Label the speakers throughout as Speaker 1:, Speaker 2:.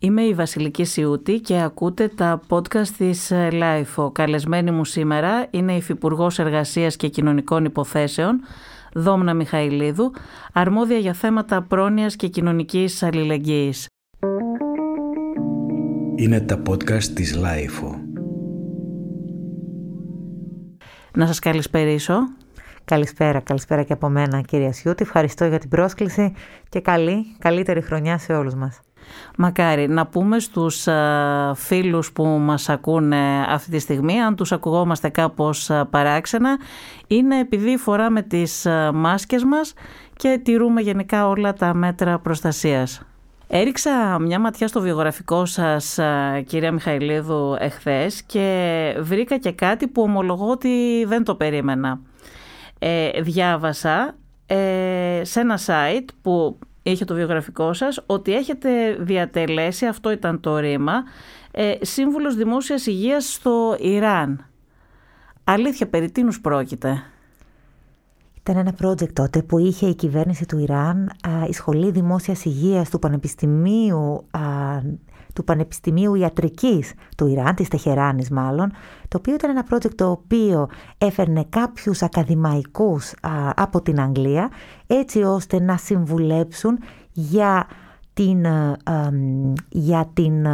Speaker 1: Είμαι η Βασιλική Σιούτη και ακούτε τα podcast της LIFO. Καλεσμένη μου σήμερα είναι η Υφυπουργός Εργασίας και Κοινωνικών Υποθέσεων, Δόμνα Μιχαηλίδου, αρμόδια για θέματα πρόνοιας και κοινωνικής αλληλεγγύης.
Speaker 2: Είναι τα podcast της LIFO.
Speaker 1: Να σας καλησπερίσω.
Speaker 3: Καλησπέρα, καλησπέρα και από μένα κυρία Σιούτη. Ευχαριστώ για την πρόσκληση και καλή, καλύτερη χρονιά σε όλους μας.
Speaker 1: Μακάρι. Να πούμε στους φίλους που μας ακούνε αυτή τη στιγμή, αν τους ακουγόμαστε κάπως παράξενα, είναι επειδή φοράμε τις μάσκες μας και τηρούμε γενικά όλα τα μέτρα προστασίας. Έριξα μια ματιά στο βιογραφικό σας, κυρία Μιχαηλίδου, εχθές και βρήκα και κάτι που ομολογώ ότι δεν το περίμενα. Ε, διάβασα ε, σε ένα site που είχε το βιογραφικό σας ότι έχετε διατελέσει, αυτό ήταν το ρήμα, ε, σύμβουλος δημόσιας υγείας στο Ιράν. Αλήθεια, περί τίνους πρόκειται;
Speaker 3: Ήταν ένα project τότε που είχε η κυβέρνηση του Ιράν, η Σχολή Δημόσιας Υγείας του Πανεπιστημίου του Πανεπιστημίου Ιατρικής του Ιράν, της Τεχεράνης μάλλον, το οποίο ήταν ένα project το οποίο έφερνε κάποιους ακαδημαϊκούς από την Αγγλία, έτσι ώστε να συμβουλέψουν για την, για την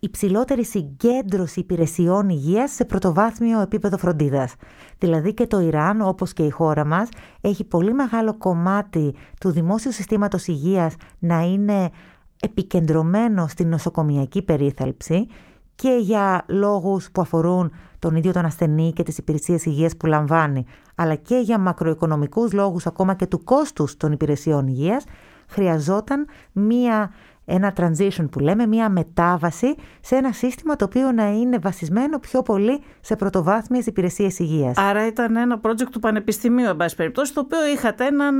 Speaker 3: υψηλότερη συγκέντρωση υπηρεσιών υγείας σε πρωτοβάθμιο επίπεδο φροντίδας. Δηλαδή και το Ιράν, όπως και η χώρα μας, έχει πολύ μεγάλο κομμάτι του δημόσιου συστήματος υγείας να είναι επικεντρωμένο στην νοσοκομιακή περίθαλψη και για λόγους που αφορούν τον ίδιο τον ασθενή και τις υπηρεσίες υγείας που λαμβάνει, αλλά και για μακροοικονομικούς λόγους ακόμα και του κόστους των υπηρεσιών υγείας, χρειαζόταν μία ένα transition που λέμε, μια μετάβαση σε ένα σύστημα το οποίο να είναι βασισμένο πιο πολύ σε πρωτοβάθμιες υπηρεσίες υγείας.
Speaker 1: Άρα ήταν ένα project του Πανεπιστημίου, εν πάση περιπτώσει, το οποίο είχατε έναν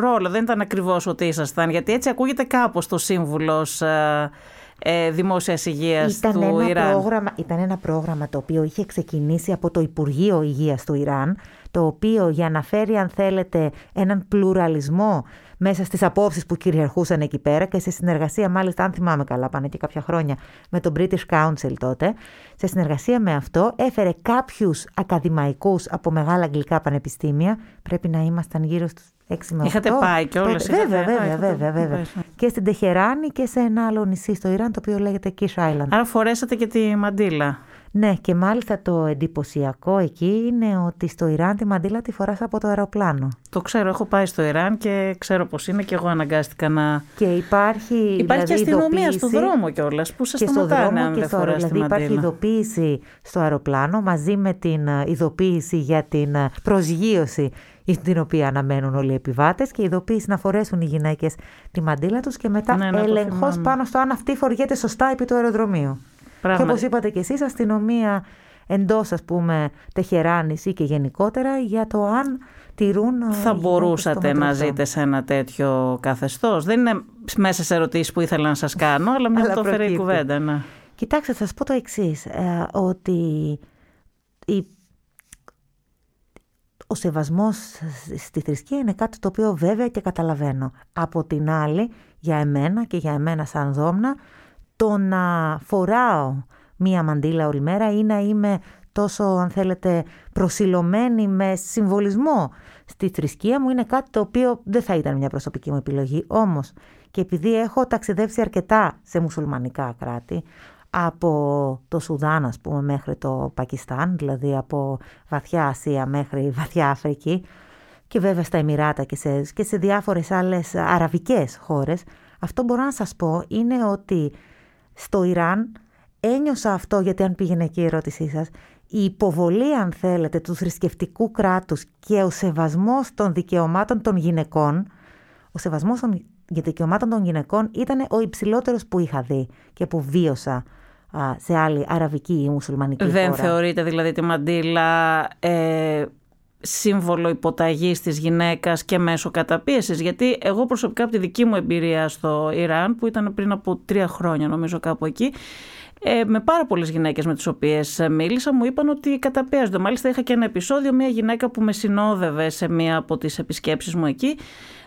Speaker 1: ρόλο. Δεν ήταν ακριβώς ότι ήσασταν, γιατί έτσι ακούγεται κάπως το σύμβουλος ε, δημόσιας υγείας
Speaker 3: ήταν
Speaker 1: του
Speaker 3: ένα
Speaker 1: Ιράν.
Speaker 3: Πρόγραμμα, ήταν ένα πρόγραμμα το οποίο είχε ξεκινήσει από το Υπουργείο Υγείας του Ιράν, το οποίο για να φέρει αν θέλετε έναν πλουραλισμό μέσα στις απόψεις που κυριαρχούσαν εκεί πέρα και σε συνεργασία μάλιστα αν θυμάμαι καλά πάνε και κάποια χρόνια με το British Council τότε σε συνεργασία με αυτό έφερε κάποιους ακαδημαϊκούς από μεγάλα αγγλικά πανεπιστήμια πρέπει να ήμασταν γύρω στους 6 με 8.
Speaker 1: Είχατε πάει και όλες.
Speaker 3: Βέβαια,
Speaker 1: είχατε...
Speaker 3: βέβαια, βέβαια, βέβαια. Και στην Τεχεράνη και σε ένα άλλο νησί στο Ιράν το οποίο λέγεται Kish Island.
Speaker 1: Άρα φορέσατε και τη μαντήλα.
Speaker 3: Ναι, και μάλιστα το εντυπωσιακό εκεί είναι ότι στο Ιράν τη μαντήλα τη φοράς από το αεροπλάνο.
Speaker 1: Το ξέρω, έχω πάει στο Ιράν και ξέρω πώς είναι και εγώ αναγκάστηκα να...
Speaker 3: Και υπάρχει
Speaker 1: Υπάρχει
Speaker 3: δηλαδή,
Speaker 1: και αστυνομία
Speaker 3: ειδοποίηση...
Speaker 1: στο δρόμο κιόλας που σας
Speaker 3: και στο
Speaker 1: σταματάνε
Speaker 3: δρόμο
Speaker 1: αν
Speaker 3: και
Speaker 1: δεν
Speaker 3: στο
Speaker 1: φοράς
Speaker 3: δηλαδή
Speaker 1: τη
Speaker 3: υπάρχει
Speaker 1: μαντήλα.
Speaker 3: ειδοποίηση στο αεροπλάνο μαζί με την ε, ειδοποίηση για την ε, προσγείωση την οποία αναμένουν όλοι οι επιβάτες και ειδοποίηση να φορέσουν οι γυναίκες τη μαντήλα τους και μετά
Speaker 1: Ναι, ναι, το
Speaker 3: έλεγχος
Speaker 1: θυμάμαι.
Speaker 3: πάνω στο αν αυτή φοριέται σωστά επί του αεροδρομίου.
Speaker 1: Πράγματι.
Speaker 3: Και όπως είπατε και εσείς, αστυνομία εντός ας πούμε Τεχεράνης ή και γενικότερα για το αν τηρούν ε, οι
Speaker 1: Θα
Speaker 3: γυναίκες το
Speaker 1: μπορούσατε
Speaker 3: μέτρο
Speaker 1: να
Speaker 3: αυτό.
Speaker 1: ζείτε σε ένα τέτοιο καθεστώς. Δεν είναι μέσα σε ερωτήσεις που ήθελα να σας κάνω, αλλά μια
Speaker 3: Αλλά
Speaker 1: το φέρει η
Speaker 3: προκύπτει.
Speaker 1: κουβέντα. Ναι.
Speaker 3: Κοιτάξτε, θα σας πω το εξής, ε, ότι η... ο σεβασμός στη θρησκεία είναι κάτι το οποίο βέβαια και καταλαβαίνω. Από την άλλη, για εμένα και για εμένα σαν δόμνα, το να φοράω μία μαντήλα όλη μέρα ή να είμαι τόσο, αν θέλετε, προσιλωμένη με συμβολισμό στη θρησκεία μου είναι κάτι το οποίο δεν θα ήταν μια προσωπική μου επιλογή. Όμως, και επειδή έχω ταξιδέψει αρκετά σε μουσουλμανικά κράτη, από το Σουδάν ας πούμε μέχρι το Πακιστάν, δηλαδή από βαθιά Ασία μέχρι βαθιά Αφρική και βέβαια στα Εμμυράτα και σε, και σε διάφορες άλλες αραβικές χώρες, αυτό μπορώ να σας πω είναι ότι στο Ιράν ένιωσα αυτό, γιατί αν πήγαινε εκεί η ερώτησή σας, η υποβολή αν θέλετε του θρησκευτικού κράτους και ο σεβασμός των δικαιωμάτων των γυναικών, ο σεβασμός των για δικαιωμάτων των γυναικών ήταν ο υψηλότερος που είχα δει και που βίωσα α, σε άλλη αραβική ή μουσουλμανική
Speaker 1: Δεν
Speaker 3: χώρα.
Speaker 1: θεωρείτε δηλαδή τη μαντήλα ε, σύμβολο υποταγής της γυναίκας και μέσω καταπίεσης. Γιατί εγώ προσωπικά από τη δική μου εμπειρία στο Ιράν, που ήταν πριν από τρία χρόνια νομίζω κάπου εκεί, Ε, με πάρα πολλές γυναίκες με τις οποίες μίλησα μου είπαν ότι καταπιέζονται. Μάλιστα είχα και ένα επεισόδιο, μια γυναίκα που με συνόδευε σε μία από τις επισκέψεις μου εκεί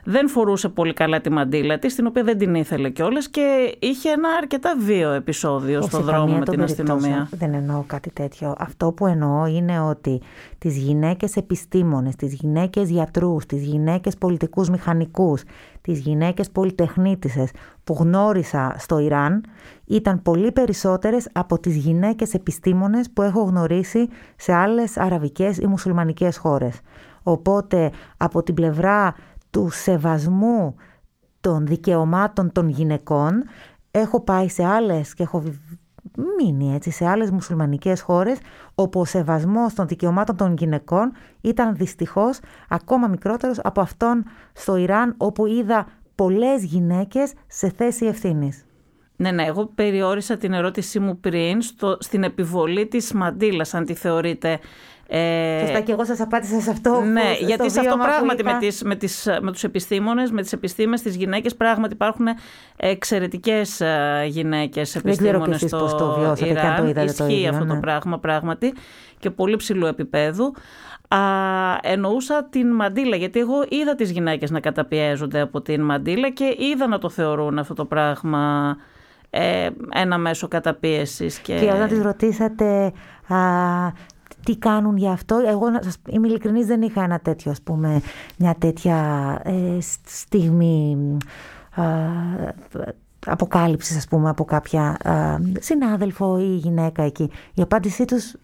Speaker 1: δεν φορούσε πολύ καλά τη μαντήλα της, την οποία δεν την ήθελε κιόλας και είχε ένα αρκετά βίο επεισόδιο στο δρόμο με την αστυνομία.
Speaker 3: Δεν εννοώ κάτι τέτοιο. Αυτό που εννοώ είναι ότι τις γυναίκες επιστήμονες, τις γυναίκες γιατρούς, τις γυναίκες πολιτικούς μηχανικούς, τις γυναίκες πολυτεχνίτισες που γνώρισα στο Ιράν ήταν πολύ περισσότερες από τις γυναίκες επιστήμονες που έχω γνωρίσει σε άλλες αραβικές ή μουσουλμανικές χώρες. Οπότε από την πλευρά του σεβασμού των δικαιωμάτων των γυναικών έχω πάει σε άλλες και έχω μείνει έτσι σε άλλες μουσουλμανικές χώρες όπου ο σεβασμός των δικαιωμάτων των γυναικών ήταν δυστυχώς ακόμα μικρότερος από αυτόν στο Ιράν όπου είδα πολλές γυναίκες σε θέση ευθύνης.
Speaker 1: Ναι, ναι, εγώ περιόρισα την ερώτησή μου πριν στο, στην επιβολή της μαντήλας, αν τη θεωρείτε
Speaker 3: ε, Σωστά και εγώ σας απάντησα σε αυτό.
Speaker 1: Ναι, γιατί σε αυτό πράγματι με, τις, με, τις, με τους επιστήμονες, με τις επιστήμες, τις γυναίκες πράγματι υπάρχουν εξαιρετικές ε, γυναίκες επιστήμονες στο πώς το βιώσατε Ιράν. Και αν το είδατε Ισχύει το ίδιο, αυτό ναι. το πράγμα πράγματι και πολύ ψηλού επίπεδου. Α, εννοούσα την μαντήλα, γιατί εγώ είδα τις γυναίκες να καταπιέζονται από την μαντήλα και είδα να το θεωρούν αυτό το πράγμα ε, ένα μέσο καταπίεσης.
Speaker 3: Και, και όταν τις ρωτήσατε α, τι κάνουν γι' αυτό. Εγώ, να σας είμαι ειλικρινής, δεν είχα ένα τέτοιο, ας πούμε, μια τέτοια ε, στιγμή ε, αποκάλυψης, ας πούμε, από κάποια ε, συνάδελφο ή γυναίκα εκεί. Η απάντησή τους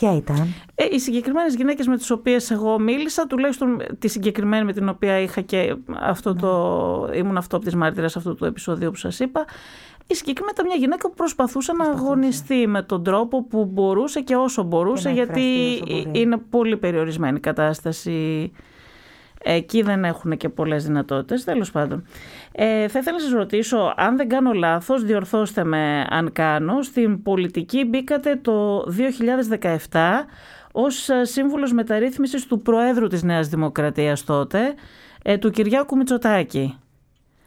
Speaker 3: Ποια ήταν;
Speaker 1: Ε, οι συγκεκριμένες γυναίκες με τις οποίες εγώ μίλησα, τουλάχιστον τη συγκεκριμένη με την οποία είχα και αυτό το, ναι. ήμουν αυτό από τις μάρτυρες αυτού του επεισοδίου που σας είπα, η συγκεκριμένη ήταν μια γυναίκα που προσπαθούσε, να αγωνιστεί με τον τρόπο που μπορούσε και όσο μπορούσε, γιατί είναι πολύ περιορισμένη η κατάσταση. Εκεί δεν έχουν και πολλές δυνατότητες, τέλος πάντων. Ε, θα ήθελα να σας ρωτήσω, αν δεν κάνω λάθος, διορθώστε με αν κάνω, στην πολιτική μπήκατε το 2017 ως σύμβουλος μεταρρύθμισης του Προέδρου της Νέας Δημοκρατίας τότε, ε, του Κυριάκου Μητσοτάκη.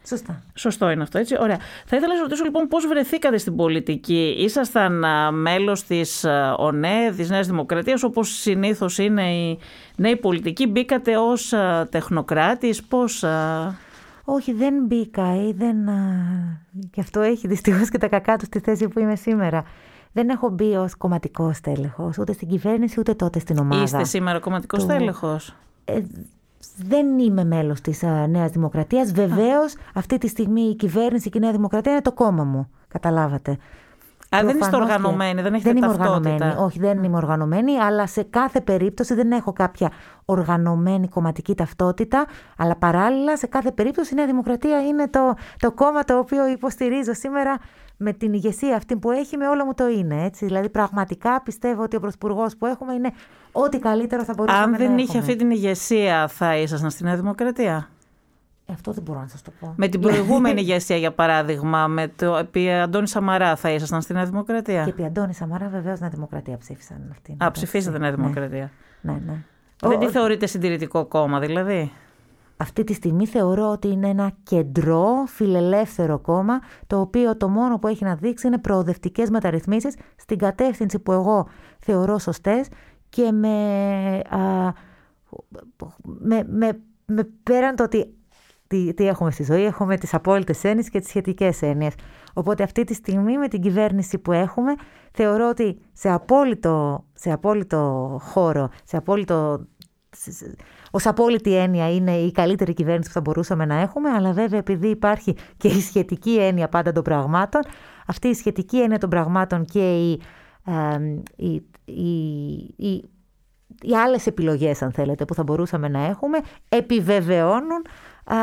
Speaker 3: Σωστά.
Speaker 1: Σωστό είναι αυτό, έτσι. Ωραία. Θα ήθελα να σας ρωτήσω λοιπόν πώς βρεθήκατε στην πολιτική; Ήσασταν μέλος της ΟΝΕ, της Νέας Δημοκρατίας, όπως συνήθως είναι οι νέοι πολιτικοί; Μπήκατε ως τεχνοκράτης, πώς.
Speaker 3: Όχι, δεν μπήκα ή δεν. Και αυτό έχει δυστυχώς και τα κακά του στη θέση που είμαι σήμερα. Δεν έχω μπει ως κομματικός τέλεχο, ούτε στην κυβέρνηση, ούτε τότε στην ομάδα.
Speaker 1: Είστε σήμερα κομματικός του... τέλεχο.
Speaker 3: Ε, δεν είμαι μέλος της α, Νέας Δημοκρατίας. Βεβαίως, αυτή τη στιγμή η κυβέρνηση και η Νέα Δημοκρατία είναι το κόμμα μου. Καταλάβατε.
Speaker 1: Α, δεν είστε οργανωμένοι, δεν έχετε
Speaker 3: δεν
Speaker 1: είμαι
Speaker 3: οργανωμένη, όχι δεν είμαι οργανωμένη, αλλά σε κάθε περίπτωση δεν έχω κάποια οργανωμένη κομματική ταυτότητα, αλλά παράλληλα σε κάθε περίπτωση η Νέα Δημοκρατία είναι το, το κόμμα το οποίο υποστηρίζω σήμερα με την ηγεσία αυτή που έχει, με όλο μου το είναι. Έτσι. Δηλαδή, πραγματικά πιστεύω ότι ο Πρωθυπουργός που έχουμε είναι ό,τι καλύτερο θα μπορούσε να
Speaker 1: έχουμε. Αν δεν είχε αυτή την ηγεσία, θα ήσασταν στη Νέα Δημοκρατία;
Speaker 3: Ε, αυτό δεν μπορώ να σας το πω.
Speaker 1: Με την προηγούμενη ηγεσία, για παράδειγμα, με το επί Αντώνη Σαμαρά, θα ήσασταν στη Νέα Δημοκρατία;
Speaker 3: Και επί Αντώνη Σαμαρά, βεβαίως, Νέα Δημοκρατία ψήφισαν αυτή.
Speaker 1: Α, ψηφίσατε Νέα ναι. Δημοκρατία.
Speaker 3: Ναι, ναι. ναι.
Speaker 1: Δεν τη θεωρείτε συντηρητικό κόμμα, δηλαδή;
Speaker 3: Αυτή τη στιγμή θεωρώ ότι είναι ένα κεντρό φιλελεύθερο κόμμα το οποίο το μόνο που έχει να δείξει είναι προοδευτικές μεταρρυθμίσεις στην κατεύθυνση που εγώ θεωρώ σωστές και με, α, με, με, με πέραν το ότι τι, τι έχουμε στη ζωή, έχουμε τις απόλυτες έννοιες και τις σχετικές έννοιες. Οπότε αυτή τη στιγμή με την κυβέρνηση που έχουμε θεωρώ ότι σε απόλυτο, σε απόλυτο χώρο, σε απόλυτο ως απόλυτη έννοια είναι η καλύτερη κυβέρνηση που θα μπορούσαμε να έχουμε, αλλά βέβαια επειδή υπάρχει και η σχετική έννοια πάντα των πραγμάτων, αυτή η σχετική έννοια των πραγμάτων και οι, οι, οι, οι άλλες επιλογές, αν θέλετε, που θα μπορούσαμε να έχουμε, επιβεβαιώνουν α,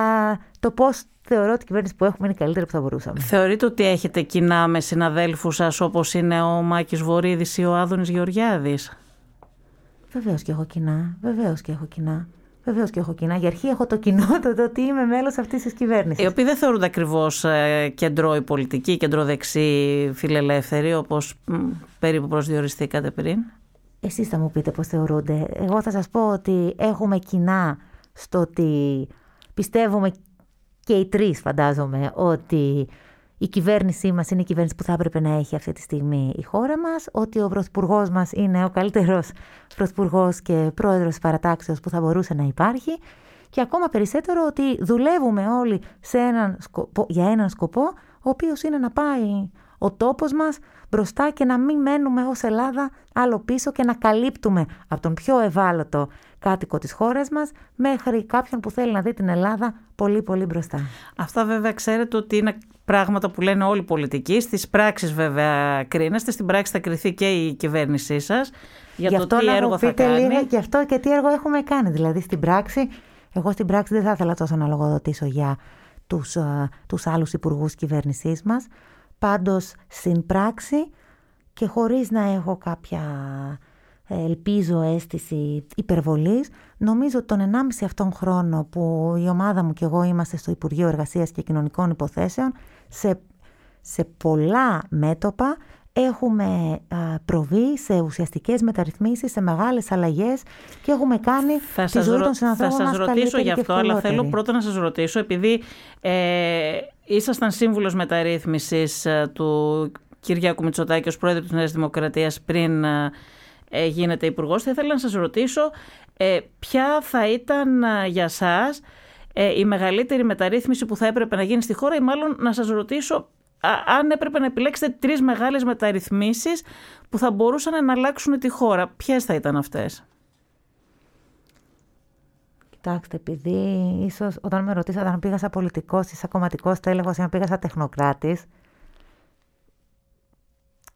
Speaker 3: το πώς θεωρώ ότι η κυβέρνηση που έχουμε είναι η καλύτερη που θα μπορούσαμε.
Speaker 1: Θεωρείτε ότι έχετε κοινά με συναδέλφους σας όπως είναι ο Μάκης Βορύδης ή ο Άδωνης Γεωργιάδης;
Speaker 3: Βεβαίως και έχω κοινά. Βεβαίως και έχω κοινά. Βεβαίως και έχω κοινά. Για αρχή έχω το κοινό το, ότι είμαι μέλος αυτής της κυβέρνησης.
Speaker 1: Οι οποίοι δεν θεωρούνται ακριβώς ε, κεντρό πολιτική, κεντροδεξί, φιλελεύθεροι, όπως περίπου προσδιοριστήκατε πριν;
Speaker 3: Εσείς θα μου πείτε πώς θεωρούνται. Εγώ θα σας πω ότι έχουμε κοινά στο ότι πιστεύουμε και οι τρεις φαντάζομαι ότι η κυβέρνησή μας είναι η κυβέρνηση που θα έπρεπε να έχει αυτή τη στιγμή η χώρα μας, ότι ο πρωθυπουργός μας είναι ο καλύτερος πρωθυπουργός και πρόεδρος της παρατάξεως που θα μπορούσε να υπάρχει. Και ακόμα περισσότερο ότι δουλεύουμε όλοι σε έναν για έναν σκοπό, ο οποίος είναι να πάει ο τόπος μας μπροστά και να μην μένουμε ως Ελλάδα άλλο πίσω και να καλύπτουμε από τον πιο ευάλωτο κάτοικο της χώρας μας μέχρι κάποιον που θέλει να δει την Ελλάδα πολύ πολύ μπροστά.
Speaker 1: Αυτά βέβαια ξέρετε ότι είναι πράγματα που λένε όλοι οι πολιτικοί. Στις πράξεις βέβαια κρίνεστε, στην πράξη θα κριθεί και η κυβέρνησή σας για
Speaker 3: γι
Speaker 1: το τι έργο θα κάνει.
Speaker 3: Λίγο, γι' αυτό και τι έργο έχουμε κάνει. Δηλαδή στην πράξη, εγώ στην πράξη δεν θα ήθελα τόσο να λογοδοτήσω για τους, uh, τους άλλους υπουργούς κυβέρνησής μας. Πάντως στην πράξη και χωρίς να έχω κάποια ε, ελπίζω αίσθηση υπερβολής, νομίζω ότι τον 1,5 αυτόν χρόνο που η ομάδα μου και εγώ είμαστε στο Υπουργείο Εργασίας και Κοινωνικών Υποθέσεων, σε, σε πολλά μέτωπα έχουμε προβεί σε ουσιαστικές μεταρρυθμίσεις, σε μεγάλες αλλαγές και έχουμε κάνει
Speaker 1: θα τη ζωή των συνανθρώπων Θα σας ρωτήσω γι' αυτό, αλλά θέλω πρώτα να σας ρωτήσω, επειδή ε, ήσασταν σύμβουλος μεταρρύθμισης ε, του Κυριάκου Μητσοτάκη ως πρόεδρο της Νέας Δημοκρατίας πριν ε, ε, γίνετε υπουργός. Θα ήθελα να σας ρωτήσω ε, ποια θα ήταν ε, για σας ε, η μεγαλύτερη μεταρρύθμιση που θα έπρεπε να γίνει στη χώρα ή μάλλον να σας ρωτήσω αν έπρεπε να επιλέξετε τρεις μεγάλες μεταρρυθμίσεις που θα μπορούσαν να αλλάξουν τη χώρα. Ποιες θα ήταν αυτές;
Speaker 3: Κοιτάξτε, επειδή ίσως όταν με ρωτήσατε αν πήγα σαν πολιτικός ή σαν κομματικός τέλεχος ή αν πήγα σαν τεχνοκράτης.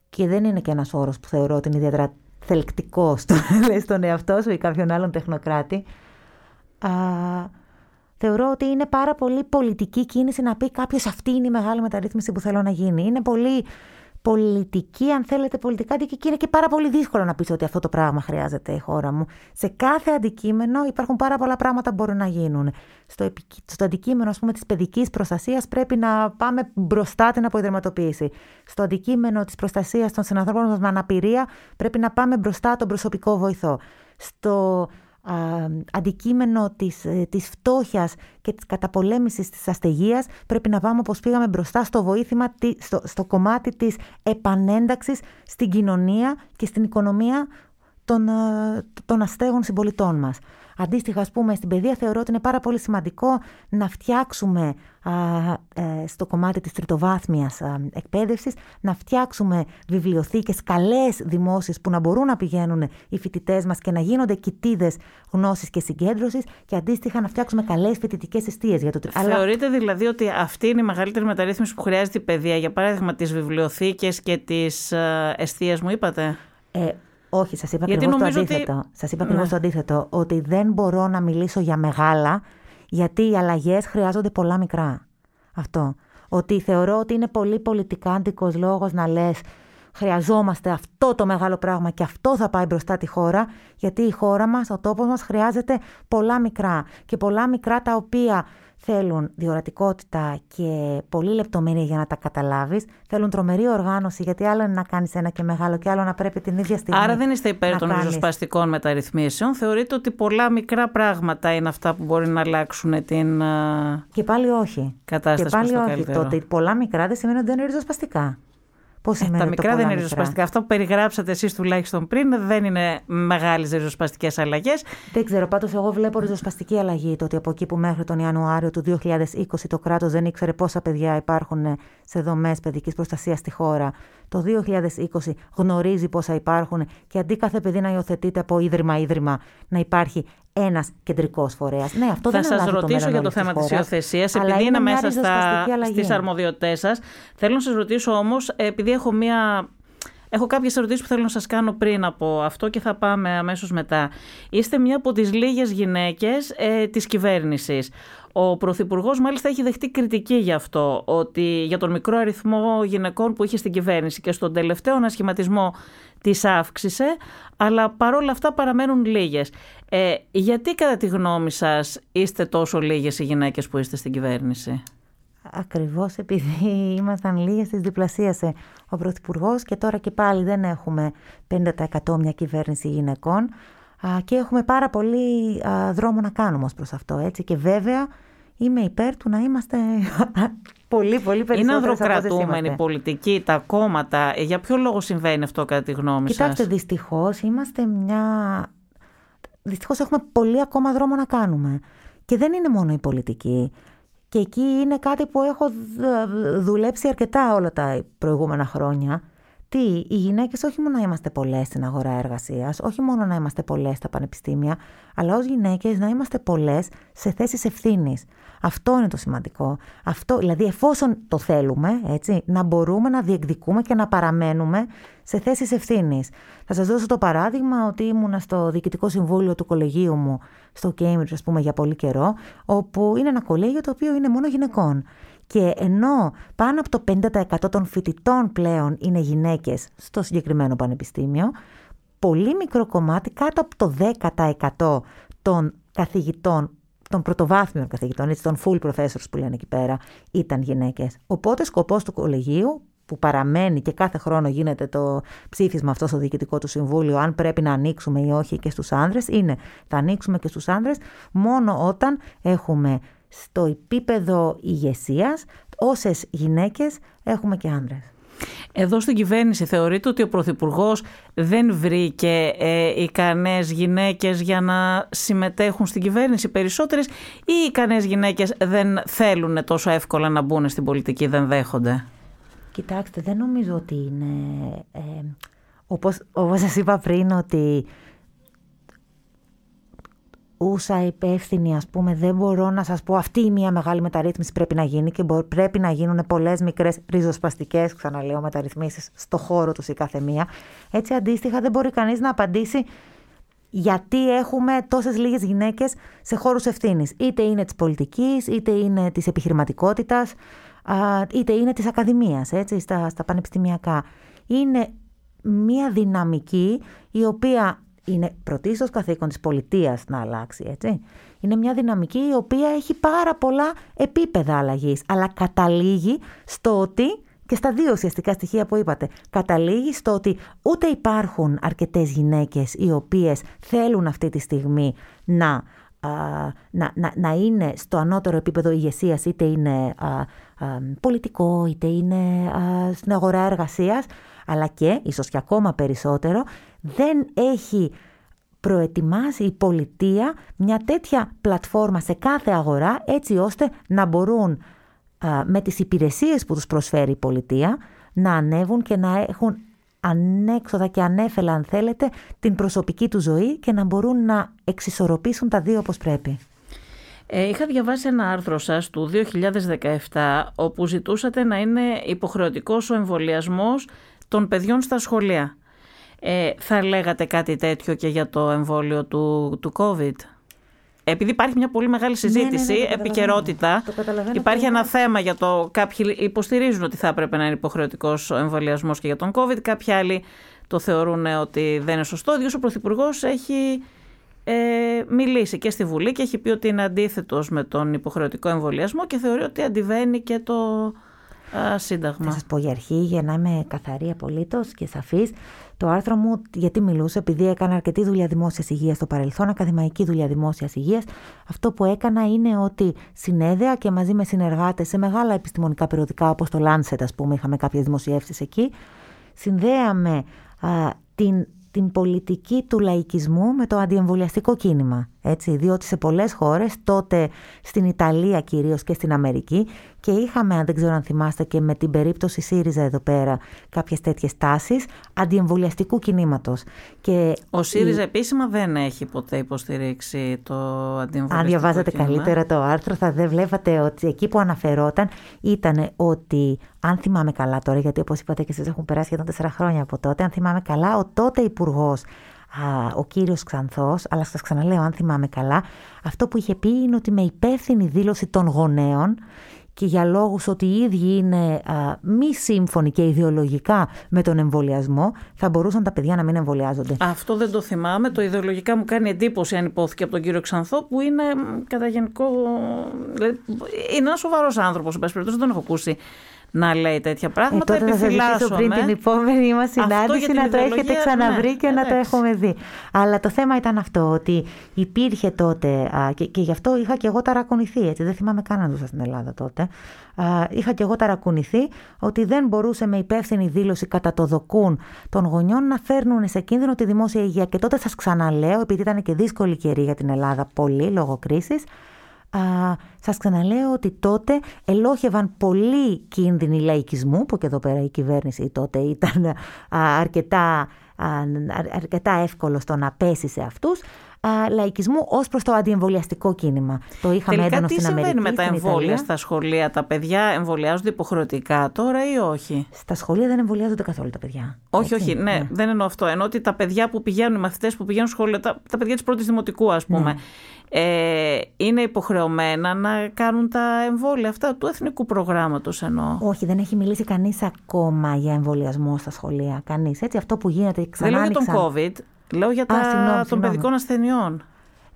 Speaker 3: Και δεν είναι και ένας όρος που θεωρώ ότι είναι ιδιαίτερα θελκτικός στο, στον εαυτό σου ή κάποιον άλλον τεχνοκράτη. Α, θεωρώ ότι είναι πάρα πολύ πολιτική κίνηση να πει κάποιος αυτή είναι η μεγάλη μεταρρύθμιση που θέλω να γίνει. Είναι πολύ πολιτική, αν θέλετε, πολιτικά δίκη και είναι και πάρα πολύ δύσκολο να πεις ότι αυτό το πράγμα χρειάζεται η χώρα μου. Σε κάθε αντικείμενο υπάρχουν πάρα πολλά πράγματα που μπορούν να γίνουν. Στο, στο αντικείμενο, ας πούμε, της παιδικής προστασίας πρέπει να πάμε μπροστά την αποϊδρυματοποίηση. Στο αντικείμενο της προστασίας των συνανθρώπων μας με αναπηρία πρέπει να πάμε μπροστά τον προσωπικό βοηθό. Στο αντικείμενο της, ε, της φτώχειας και της καταπολέμησης της αστεγίας πρέπει να πάμε όπως πήγαμε μπροστά στο βοήθημα, στο, στο κομμάτι της επανένταξης στην κοινωνία και στην οικονομία των, ε, των αστέγων συμπολιτών μας. Αντίστοιχα, ας πούμε, στην παιδεία θεωρώ ότι είναι πάρα πολύ σημαντικό να φτιάξουμε ε, στο κομμάτι της τριτοβάθμιας α, εκπαίδευσης, να φτιάξουμε βιβλιοθήκες καλές δημόσιες που να μπορούν να πηγαίνουν οι φοιτητές μας και να γίνονται κοιτίδες γνώσης και συγκέντρωσης και αντίστοιχα να φτιάξουμε καλές φοιτητικές αιστείες για το
Speaker 1: Θεωρείτε δηλαδή ότι αυτή είναι η μεγαλύτερη μεταρρύθμιση που χρειάζεται η παιδεία, για παράδειγμα τις βιβλιοθήκες και τις αιστείες μου είπατε;
Speaker 3: Ε, όχι, σας είπα ακριβώς το αντίθετο. Ότι... Σας είπα ακριβώς ναι. το αντίθετο. Ότι δεν μπορώ να μιλήσω για μεγάλα, γιατί οι αλλαγές χρειάζονται πολλά μικρά. Αυτό. Ότι θεωρώ ότι είναι πολύ πολιτικάντικο λόγος να λες χρειαζόμαστε αυτό το μεγάλο πράγμα και αυτό θα πάει μπροστά τη χώρα, γιατί η χώρα μας, ο τόπος μας χρειάζεται πολλά μικρά και πολλά μικρά τα οποία θέλουν διορατικότητα και πολύ λεπτομέρεια για να τα καταλάβεις. Θέλουν τρομερή οργάνωση, γιατί άλλο είναι να κάνεις ένα και μεγάλο, και άλλο να πρέπει την ίδια στιγμή.
Speaker 1: Άρα δεν είστε υπέρ των κάνεις... ριζοσπαστικών μεταρρυθμίσεων. Θεωρείτε ότι πολλά μικρά πράγματα είναι αυτά που μπορεί να αλλάξουν την.
Speaker 3: Και πάλι όχι.
Speaker 1: Κατάσταση
Speaker 3: και πάλι
Speaker 1: όχι.
Speaker 3: Καλύτερο. Το ότι πολλά μικρά δεν σημαίνει ότι δεν είναι ριζοσπαστικά.
Speaker 1: Πώς ε, τα μικρά δεν είναι ριζοσπαστικά. Αυτό που περιγράψατε εσείς τουλάχιστον πριν δεν είναι μεγάλες ριζοσπαστικές αλλαγές.
Speaker 3: Δεν ξέρω. Πάντως, εγώ βλέπω ριζοσπαστική αλλαγή. Το ότι από εκεί που μέχρι τον Ιανουάριο του 2020 το κράτος δεν ήξερε πόσα παιδιά υπάρχουν σε δομές παιδικής προστασίας στη χώρα. Το 2020 γνωρίζει πόσα υπάρχουν και αντί κάθε παιδί να υιοθετείται από ίδρυμα-ίδρυμα, να υπάρχει ένας κεντρικός φορέας. Ναι, αυτό
Speaker 1: θα
Speaker 3: δεν
Speaker 1: σας ρωτήσω για το θέμα της υιοθεσίας, επειδή είναι μέσα στις αρμοδιότητές σας. Θέλω να σας ρωτήσω όμως, επειδή έχω μία Έχω κάποιες ερωτήσεις που θέλω να σας κάνω πριν από αυτό και θα πάμε αμέσως μετά. Είστε μία από τις λίγες γυναίκες ε, της κυβέρνησης. Ο Πρωθυπουργός μάλιστα έχει δεχτεί κριτική γι' αυτό, ότι για τον μικρό αριθμό γυναικών που είχε στην κυβέρνηση και στον τελευταίο ανασχηματισμό τις αύξησε, αλλά παρόλα αυτά παραμένουν λίγες. Ε, γιατί κατά τη γνώμη σας είστε τόσο λίγες οι γυναίκες που είστε στην κυβέρνηση;
Speaker 3: Ακριβώς επειδή ήμασταν λίγες της διπλασίασε ο Πρωθυπουργός και τώρα και πάλι δεν έχουμε 50% μια κυβέρνηση γυναικών και έχουμε πάρα πολύ δρόμο να κάνουμε ως προς αυτό. Έτσι. Και βέβαια είμαι υπέρ του να είμαστε πολύ, πολύ περισσότερο.
Speaker 1: Είναι ανδροκρατούμενη πολιτική, τα κόμματα. Ε, για ποιο λόγο συμβαίνει αυτό κατά τη γνώμη
Speaker 3: σας; Κοιτάξτε, δυστυχώς είμαστε μια... Δυστυχώς έχουμε πολύ ακόμα δρόμο να κάνουμε. Και δεν είναι μόνο η πολιτική. Και εκεί είναι κάτι που έχω δουλέψει αρκετά όλα τα προηγούμενα χρόνια. Τι, οι γυναίκες όχι μόνο να είμαστε πολλές στην αγορά εργασίας, όχι μόνο να είμαστε πολλές στα πανεπιστήμια, αλλά ως γυναίκες να είμαστε πολλές σε θέσεις ευθύνης. Αυτό είναι το σημαντικό. Αυτό, δηλαδή εφόσον το θέλουμε, έτσι, να μπορούμε να διεκδικούμε και να παραμένουμε σε θέσεις ευθύνης. Θα σας δώσω το παράδειγμα ότι ήμουνα στο Διοικητικό Συμβούλιο του Κολεγίου μου στο Cambridge, ας πούμε, για πολύ καιρό, όπου είναι ένα κολέγιο το οποίο είναι μόνο γυναικών. Και ενώ πάνω από το 50% των φοιτητών πλέον είναι γυναίκες στο συγκεκριμένο πανεπιστήμιο, πολύ μικρό κομμάτι, κάτω από το 10% των καθηγητών των πρωτοβάθμιων καθηγητών, έτσι, των full professors που λένε εκεί πέρα, ήταν γυναίκες. Οπότε σκοπός του κολεγίου, που παραμένει και κάθε χρόνο γίνεται το ψήφισμα αυτό στο Διοικητικό του Συμβούλιο, αν πρέπει να ανοίξουμε ή όχι και στους άνδρες, είναι θα ανοίξουμε και στους άνδρες μόνο όταν έχουμε στο επίπεδο ηγεσίας όσες γυναίκες έχουμε και άνδρες.
Speaker 1: Εδώ στην κυβέρνηση θεωρείτε ότι ο Πρωθυπουργός δεν βρήκε ε, ικανές γυναίκες για να συμμετέχουν στην κυβέρνηση περισσότερες ή οι ικανές γυναίκες δεν θέλουν τόσο εύκολα να μπουν στην πολιτική, δεν δέχονται;
Speaker 3: Κοιτάξτε, δεν νομίζω ότι είναι... Ε, όπως, όπως σας είπα πριν ότι ούσα υπεύθυνη, ας πούμε, δεν μπορώ να σας πω αυτή η μια μεγάλη μεταρρύθμιση πρέπει να γίνει και πρέπει να γίνουν πολλές μικρές ριζοσπαστικές, ξαναλέω, μεταρρυθμίσεις στο χώρο τους η κάθε μία. Έτσι αντίστοιχα δεν μπορεί κανείς να απαντήσει γιατί έχουμε τόσες λίγες γυναίκες σε χώρους ευθύνης. Είτε είναι της πολιτικής, είτε είναι της επιχειρηματικότητας, είτε είναι της ακαδημίας, έτσι, στα, στα πανεπιστημιακά. Είναι μια δυναμική η οποία είναι πρωτίστως καθήκον της πολιτείας να αλλάξει, έτσι. Είναι μια δυναμική η οποία έχει πάρα πολλά επίπεδα αλλαγής, αλλά καταλήγει στο ότι, και στα δύο ουσιαστικά στοιχεία που είπατε, καταλήγει στο ότι ούτε υπάρχουν αρκετές γυναίκες οι οποίες θέλουν αυτή τη στιγμή να να, να, να είναι στο ανώτερο επίπεδο ηγεσίας, είτε είναι πολιτικό, είτε είναι στην αγορά εργασίας, αλλά και, ίσως και ακόμα περισσότερο, δεν έχει προετοιμάσει η πολιτεία μια τέτοια πλατφόρμα σε κάθε αγορά έτσι ώστε να μπορούν με τις υπηρεσίες που τους προσφέρει η πολιτεία να ανέβουν και να έχουν ανέξοδα και ανέφελα αν θέλετε την προσωπική τους ζωή και να μπορούν να εξισορροπήσουν τα δύο όπως πρέπει.
Speaker 1: Ε, είχα διαβάσει ένα άρθρο σας του 2017 όπου ζητούσατε να είναι υποχρεωτικός ο εμβολιασμός των παιδιών στα σχολεία. Ε, θα λέγατε κάτι τέτοιο και για το εμβόλιο του, του COVID; Επειδή υπάρχει μια πολύ μεγάλη ναι, ναι, συζήτηση, ναι, ναι, επικαιρότητα, υπάρχει ένα θέμα για το. Κάποιοι υποστηρίζουν ότι θα έπρεπε να είναι υποχρεωτικός ο εμβολιασμός και για τον COVID. Κάποιοι άλλοι το θεωρούν ότι δεν είναι σωστό. Διότι ο Πρωθυπουργός έχει ε, μιλήσει και στη Βουλή και έχει πει ότι είναι αντίθετος με τον υποχρεωτικό εμβολιασμό και θεωρεί ότι αντιβαίνει και το Α, σύνταγμα.
Speaker 3: Θα σας πω για αρχή, για να είμαι καθαρή απολύτως και σαφής. Το άρθρο μου, γιατί μιλούσα, επειδή έκανα αρκετή δουλειά δημόσιας υγείας στο παρελθόν, ακαδημαϊκή δουλειά δημόσιας υγείας, αυτό που έκανα είναι ότι συνέδεα και μαζί με συνεργάτες σε μεγάλα επιστημονικά περιοδικά, όπως το Lancet, ας πούμε, είχαμε κάποιες δημοσιεύσεις εκεί, συνδέαμε α, την την πολιτική του λαϊκισμού με το αντιεμβολιαστικό κίνημα. Έτσι, διότι σε πολλές χώρες, τότε στην Ιταλία κυρίως και στην Αμερική και είχαμε, αν δεν ξέρω αν θυμάστε και με την περίπτωση ΣΥΡΙΖΑ εδώ πέρα, κάποιες τέτοιες τάσεις αντιεμβολιαστικού κινήματος.
Speaker 1: Και Ο ΣΥΡΙΖΑ επίσημα δεν έχει ποτέ υποστηρίξει το αντιεμβολιαστικό
Speaker 3: Αν διαβάζατε καλύτερα το άρθρο θα δεν βλέπατε ότι εκεί που αναφερόταν ήταν ότι, αν θυμάμαι καλά τώρα, γιατί όπως είπατε και εσείς έχουν περάσει σχεδόν τέσσερα χρόνια από τότε, αν θυμάμαι καλά, ο τότε υπουργός ο κύριος Ξανθός, αλλά σας ξαναλέω αν θυμάμαι καλά, αυτό που είχε πει είναι ότι με υπεύθυνη δήλωση των γονέων και για λόγους ότι οι ίδιοι είναι μη σύμφωνοι και ιδεολογικά με τον εμβολιασμό, θα μπορούσαν τα παιδιά να μην εμβολιάζονται.
Speaker 1: Αυτό δεν το θυμάμαι. Το ιδεολογικά μου κάνει εντύπωση αν υπόθηκε από τον κύριο Ξανθό, που είναι κατά γενικό. Δηλαδή, είναι ένας σοβαρός άνθρωπος, εν πάση δεν τον έχω ακούσει να λέει τέτοια πράγματα.
Speaker 3: Ε, τότε θα σας πριν την επόμενη μας συνάντηση να το έχετε ξαναβρει ναι, και να το έχουμε δει. Αλλά το θέμα ήταν αυτό, ότι υπήρχε τότε, και, και γι' αυτό είχα και εγώ ταρακονηθεί, έτσι, δεν θυμάμαι καν να ζούσα στην Ελλάδα τότε, είχα και εγώ ταρακουνηθεί ότι δεν μπορούσε με υπεύθυνη δήλωση κατά το δοκούν των γονιών να φέρνουν σε κίνδυνο τη δημόσια υγεία. Και τότε σας ξαναλέω, επειδή ήταν και δύσκολη καιρή για την Ελλάδα, πολύ λόγω κρίσης, σας ξαναλέω ότι τότε ελόχευαν πολύ κίνδυνοι λαϊκισμού, που και εδώ πέρα η κυβέρνηση τότε ήταν αρκετά, αρκετά εύκολος στο να πέσει σε αυτούς, λαϊκισμού ως προς το αντιεμβολιαστικό κίνημα. Το είχαμε
Speaker 1: Τελικά,
Speaker 3: έντονο στην Αμερική.
Speaker 1: Τι συμβαίνει με τα εμβόλια στα σχολεία, τα παιδιά εμβολιάζονται υποχρεωτικά τώρα ή όχι;
Speaker 3: Στα σχολεία δεν εμβολιάζονται καθόλου τα παιδιά.
Speaker 1: Όχι, έτσι, όχι, ναι, ναι, δεν εννοώ αυτό. Εννοώ ότι τα παιδιά που πηγαίνουν, οι μαθητές που πηγαίνουν σχολεία, τα, τα παιδιά της πρώτης δημοτικού, ας πούμε. Ναι. Ε, είναι υποχρεωμένα να κάνουν τα εμβόλια αυτά του εθνικού προγράμματος εννοώ.
Speaker 3: Όχι, δεν έχει μιλήσει κανείς ακόμα για εμβολιασμό στα σχολεία. Κανείς. Έτσι, αυτό που γίνεται ξανά.
Speaker 1: Δεν λέω για τον COVID, Λέω για τα Α, των παιδικών ασθενειών.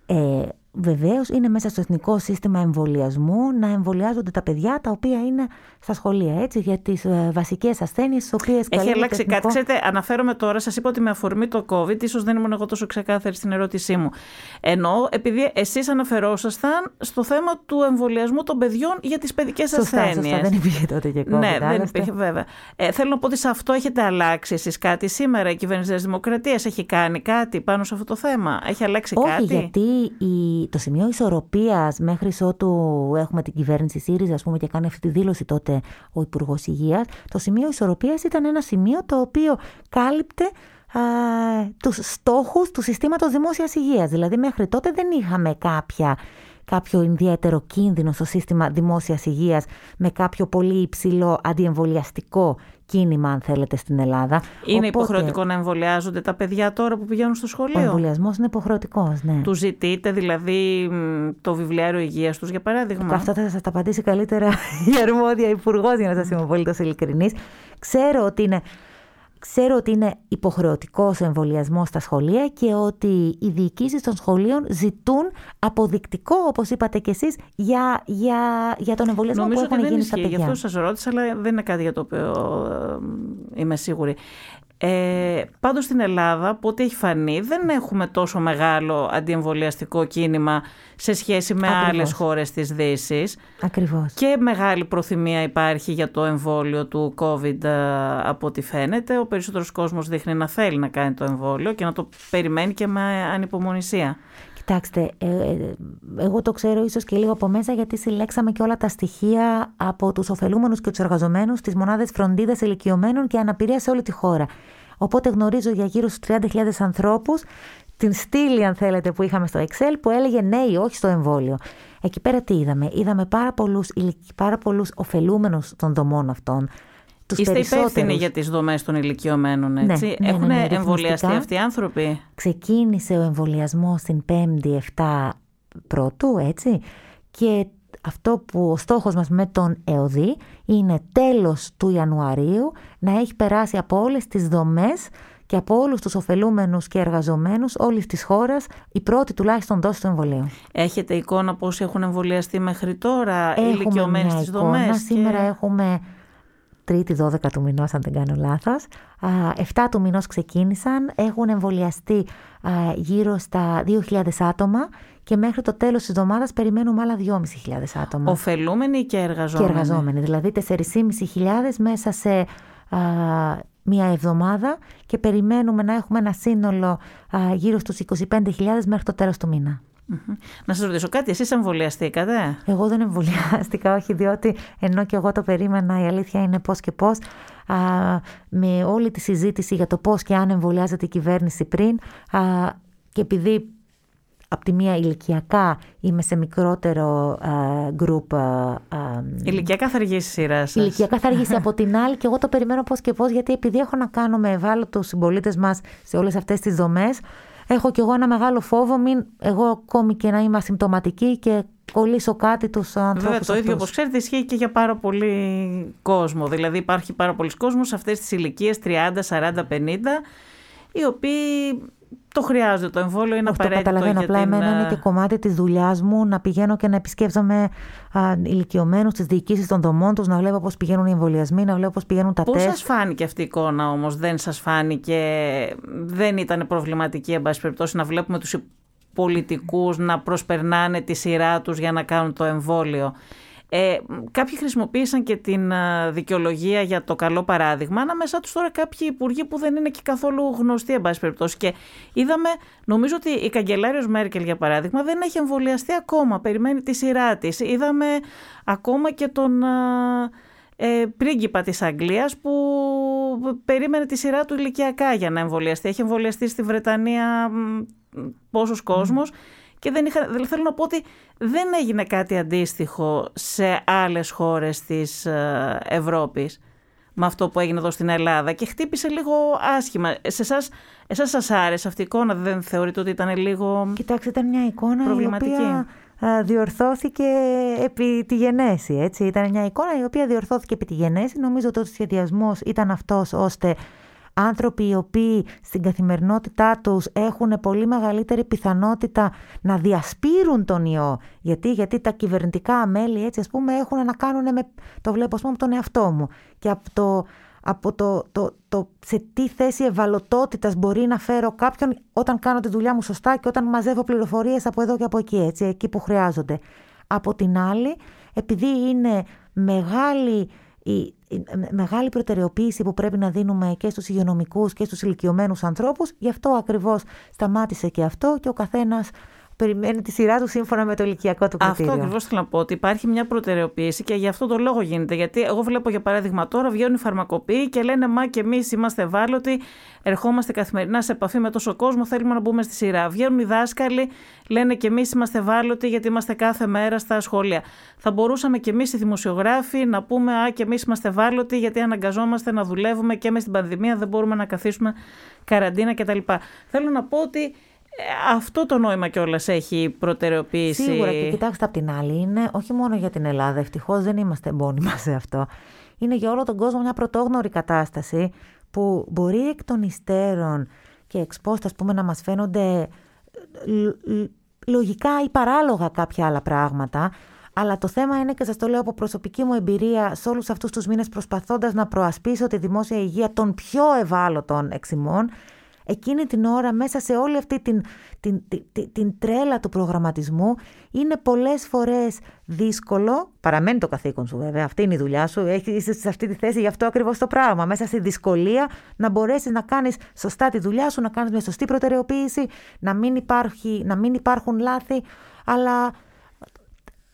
Speaker 3: Ε, Βεβαίως είναι μέσα στο εθνικό σύστημα εμβολιασμού να εμβολιάζονται τα παιδιά τα οποία είναι στα σχολεία. Έτσι, για τις ε, βασικές ασθένειες, τι οποίες
Speaker 1: Έχει αλλάξει εθνικό... κάτι. Ξέρετε, αναφέρομαι τώρα, σας είπα ότι με αφορμή το COVID, ίσως δεν ήμουν εγώ τόσο ξεκάθαρη στην ερώτησή μου. Ενώ επειδή εσείς αναφερόσασταν στο θέμα του εμβολιασμού των παιδιών για τις παιδικές ασθένειε.
Speaker 3: Σωστά, δεν υπήρχε τότε και COVID.
Speaker 1: Ναι, δεν υπήρχε βέβαια. Ε, θέλω να πω ότι σε αυτό έχετε αλλάξει εσείς κάτι σήμερα. Η κυβέρνηση της Δημοκρατίας έχει κάνει κάτι πάνω σε αυτό το θέμα; Έχει αλλάξει
Speaker 3: Όχι,
Speaker 1: κάτι;
Speaker 3: γιατί η το σημείο ισορροπίας μέχρι ότου έχουμε την κυβέρνηση ΣΥΡΙΖΑ ας πούμε, και κάνει αυτή τη δήλωση τότε ο Υπουργός Υγείας, το σημείο ισορροπίας ήταν ένα σημείο το οποίο κάλυπτε α, τους στόχους του συστήματος δημόσιας υγείας. Δηλαδή μέχρι τότε δεν είχαμε κάποια κάποιο ιδιαίτερο κίνδυνο στο σύστημα δημόσιας υγείας με κάποιο πολύ υψηλό αντιεμβολιαστικό κίνημα, αν θέλετε, στην Ελλάδα.
Speaker 1: Είναι Οπότε... υποχρεωτικό να εμβολιάζονται τα παιδιά τώρα που πηγαίνουν στο σχολείο; Ο
Speaker 3: εμβολιασμός είναι υποχρεωτικός, ναι.
Speaker 1: Τους ζητείτε δηλαδή το βιβλιάριο υγείας τους, για παράδειγμα;
Speaker 3: Αυτό θα σας τα απαντήσει καλύτερα η αρμόδια υπουργός, για να σας είμαι απολύτως ειλικρινής. Ξέρω ότι είναι Ξέρω ότι είναι υποχρεωτικός ο εμβολιασμός στα σχολεία και ότι οι διοικήσεις των σχολείων ζητούν αποδεικτικό, όπως είπατε κι εσείς, για, για, για τον εμβολιασμό
Speaker 1: Νομίζω
Speaker 3: που έχουν γίνει
Speaker 1: στα
Speaker 3: παιδιά.
Speaker 1: Γι' αυτό σας ρώτησα, αλλά δεν είναι κάτι για το οποίο ε, είμαι σίγουρη. Ε, πάντως στην Ελλάδα, από ό,τι έχει φανεί, δεν έχουμε τόσο μεγάλο αντιεμβολιαστικό κίνημα σε σχέση με Ακριβώς. άλλες χώρες της Δύσης.
Speaker 3: Ακριβώς.
Speaker 1: Και μεγάλη προθυμία υπάρχει για το εμβόλιο του COVID ε, από ό,τι φαίνεται. Ο περισσότερος κόσμος δείχνει να θέλει να κάνει το εμβόλιο και να το περιμένει και με ανυπομονησία.
Speaker 3: Κοιτάξτε, ε, ε, εγώ το ξέρω ίσως και λίγο από μέσα γιατί συλλέξαμε και όλα τα στοιχεία από τους ωφελούμενους και τους εργαζομένους στις μονάδες φροντίδας ηλικιωμένων και αναπηρία σε όλη τη χώρα. Οπότε γνωρίζω για γύρω στους 30.000 ανθρώπους την στήλη αν θέλετε που είχαμε στο Excel που έλεγε ναι ή όχι στο εμβόλιο. Εκεί πέρα τι είδαμε; Είδαμε πάρα πολλούς, πάρα πολλούς ωφελούμενους των δομών αυτών
Speaker 1: τους Είστε υπεύθυνοι για τις δομές των ηλικιωμένων, ναι, έτσι; Ναι, ναι, Έχουν ναι, εμβολιαστεί αυτοί οι άνθρωποι;
Speaker 3: Ξεκίνησε ο εμβολιασμός στην 5η 7 πρώτου, έτσι. Και αυτό που ο στόχος μας με τον ΕΟΔΗ είναι τέλος του Ιανουαρίου να έχει περάσει από όλες τις δομές και από όλους τους ωφελούμενους και εργαζομένους όλης της χώρας η πρώτη τουλάχιστον δόση του εμβολίου.
Speaker 1: Έχετε εικόνα πώς έχουν εμβολιαστεί μέχρι τώρα οι ηλικιωμένοι στις δομές.
Speaker 3: Σήμερα έχουμε Τρίτη 12 του μηνός, αν δεν κάνω λάθος. 7 του μηνός ξεκίνησαν, έχουν εμβολιαστεί γύρω στα 2.000 άτομα και μέχρι το τέλος της εβδομάδας περιμένουμε άλλα 2.500 άτομα.
Speaker 1: Οφελούμενοι και εργαζόμενοι.
Speaker 3: Και εργαζόμενοι, δηλαδή 4.500 μέσα σε μία εβδομάδα και περιμένουμε να έχουμε ένα σύνολο γύρω στους 25.000 μέχρι το τέλος του μήνα.
Speaker 1: Να σας ρωτήσω κάτι, εσείς εμβολιαστήκατε;
Speaker 3: Εγώ δεν εμβολιάστηκα, όχι, διότι ενώ και εγώ το περίμενα, η αλήθεια είναι πώς και πώς. Με όλη τη συζήτηση για το πώς και αν εμβολιάζεται η κυβέρνηση πριν α, και επειδή από τη μία ηλικιακά είμαι σε μικρότερο γκρουπ.
Speaker 1: ηλικιακά θα αργήσει η σειρά σας.
Speaker 3: Ηλικιακά θα αργήσει από την άλλη και εγώ το περιμένω πώς και πώς γιατί επειδή έχω να κάνω με ευάλωτους συμπολίτες μας σε όλες αυτές τις δομές έχω κι εγώ ένα μεγάλο φόβο, μην εγώ ακόμη και να είμαι ασυμπτωματική και κολλήσω κάτι τους ανθρώπους.
Speaker 1: Βέβαια, το ίδιο όπως ξέρετε ισχύει και για πάρα πολύ κόσμο. Δηλαδή, υπάρχει πάρα πολλοί κόσμος σε αυτές τις ηλικίες 30, 40, 50, οι οποίοι το χρειάζεται το εμβόλιο, είναι
Speaker 3: Όχι,
Speaker 1: απαραίτητο.
Speaker 3: Το καταλαβαίνω.
Speaker 1: Για
Speaker 3: απλά
Speaker 1: την...
Speaker 3: εμένα είναι και κομμάτι της δουλειάς μου να πηγαίνω και να επισκέψαμε ηλικιωμένου στις διοικήσεις των δομών τους, να βλέπω πώς πηγαίνουν οι εμβολιασμοί, να βλέπω πώς πηγαίνουν τα τεστ.
Speaker 1: Πώ σας φάνηκε αυτή η εικόνα όμως, δεν σας φάνηκε, δεν ήταν προβληματική, εν πάση περιπτώσει, να βλέπουμε τους πολιτικούς να προσπερνάνε τη σειρά τους για να κάνουν το εμβόλιο; Ε, κάποιοι χρησιμοποίησαν και την δικαιολογία για το καλό παράδειγμα. Ανάμεσά τους τώρα κάποιοι υπουργοί που δεν είναι και καθόλου γνωστοί, εν πάση περιπτώσει. Και είδαμε, νομίζω ότι η καγκελάριος Μέρκελ, για παράδειγμα, δεν έχει εμβολιαστεί ακόμα. Περιμένει τη σειρά της. Είδαμε ακόμα και τον ε, πρίγκιπα της Αγγλίας που περίμενε τη σειρά του ηλικιακά για να εμβολιαστεί. Έχει εμβολιαστεί στη Βρετανία πόσος κόσμος και δεν είχα, θέλω να πω ότι δεν έγινε κάτι αντίστοιχο σε άλλες χώρες της ε, Ευρώπης με αυτό που έγινε εδώ στην Ελλάδα και χτύπησε λίγο άσχημα. Σε εσάς, εσάς σας άρεσε αυτή η εικόνα, δεν θεωρείτε ότι ήταν λίγο
Speaker 3: Κοιτάξτε, ήταν μια εικόνα η οποία ε, διορθώθηκε επί τη γενέση. Έτσι. Ήταν μια εικόνα η οποία διορθώθηκε επί τη γενέση. Νομίζω ότι ο σχεδιασμός ήταν αυτός ώστε άνθρωποι οι οποίοι στην καθημερινότητά τους έχουν πολύ μεγαλύτερη πιθανότητα να διασπείρουν τον ιό. Γιατί, γιατί τα κυβερνητικά μέλη έτσι ας πούμε έχουν να κάνουν με, το βλέπω ας πούμε τον εαυτό μου και από το, από το, το, το σε τι θέση ευαλωτότητας μπορεί να φέρω κάποιον όταν κάνω τη δουλειά μου σωστά και όταν μαζεύω πληροφορίες από εδώ και από εκεί, έτσι, εκεί που χρειάζονται. Από την άλλη, επειδή είναι μεγάλη η, μεγάλη προτεραιοποίηση που πρέπει να δίνουμε και στους υγειονομικούς και στους ηλικιωμένους ανθρώπους, γι' αυτό ακριβώς σταμάτησε και αυτό και ο καθένας περιμένει τη σειρά του σύμφωνα με το ηλικιακό του κριτήριο.
Speaker 1: Αυτό ακριβώς θέλω να πω. Ότι υπάρχει μια προτεραιοποίηση και γι' αυτό το λόγο γίνεται. Γιατί εγώ βλέπω για παράδειγμα τώρα βγαίνουν οι φαρμακοποιοί και λένε Μα και εμείς είμαστε ευάλωτοι, ερχόμαστε καθημερινά σε επαφή με τόσο κόσμο, θέλουμε να μπούμε στη σειρά. Βγαίνουν οι δάσκαλοι, λένε και εμείς είμαστε ευάλωτοι γιατί είμαστε κάθε μέρα στα σχολεία. Θα μπορούσαμε και εμείς οι δημοσιογράφοι να πούμε Α, και εμείς είμαστε ευάλωτοι γιατί αναγκαζόμαστε να δουλεύουμε και με στην πανδημία δεν μπορούμε να καθίσουμε καραντίνα κτλ. Θέλω να πω ότι ε, αυτό το νόημα κιόλας έχει προτεραιοποιήσει.
Speaker 3: Σίγουρα και κοιτάξτε απ' την άλλη, είναι όχι μόνο για την Ελλάδα, ευτυχώς δεν είμαστε μόνοι σε αυτό. Είναι για όλο τον κόσμο μια πρωτόγνωρη κατάσταση που μπορεί εκ των υστέρων και εξπόστα, πούμε, να μας φαίνονται ε, λογικά ή παράλογα κάποια άλλα πράγματα, αλλά το θέμα είναι και σας το λέω από προσωπική μου εμπειρία σε όλους αυτούς τους μήνες προσπαθώντας να προασπίσω τη δημόσια υγεία των πιο ευάλωτων εξημών, εκείνη την ώρα μέσα σε όλη αυτή την, την, την, την τρέλα του προγραμματισμού είναι πολλές φορές δύσκολο, παραμένει το καθήκον σου βέβαια, αυτή είναι η δουλειά σου, είσαι σε αυτή τη θέση γι' αυτό ακριβώς το πράγμα, μέσα στη δυσκολία να μπορέσεις να κάνεις σωστά τη δουλειά σου, να κάνεις μια σωστή προτεραιοποίηση, να μην, υπάρχει, να μην υπάρχουν λάθη, αλλά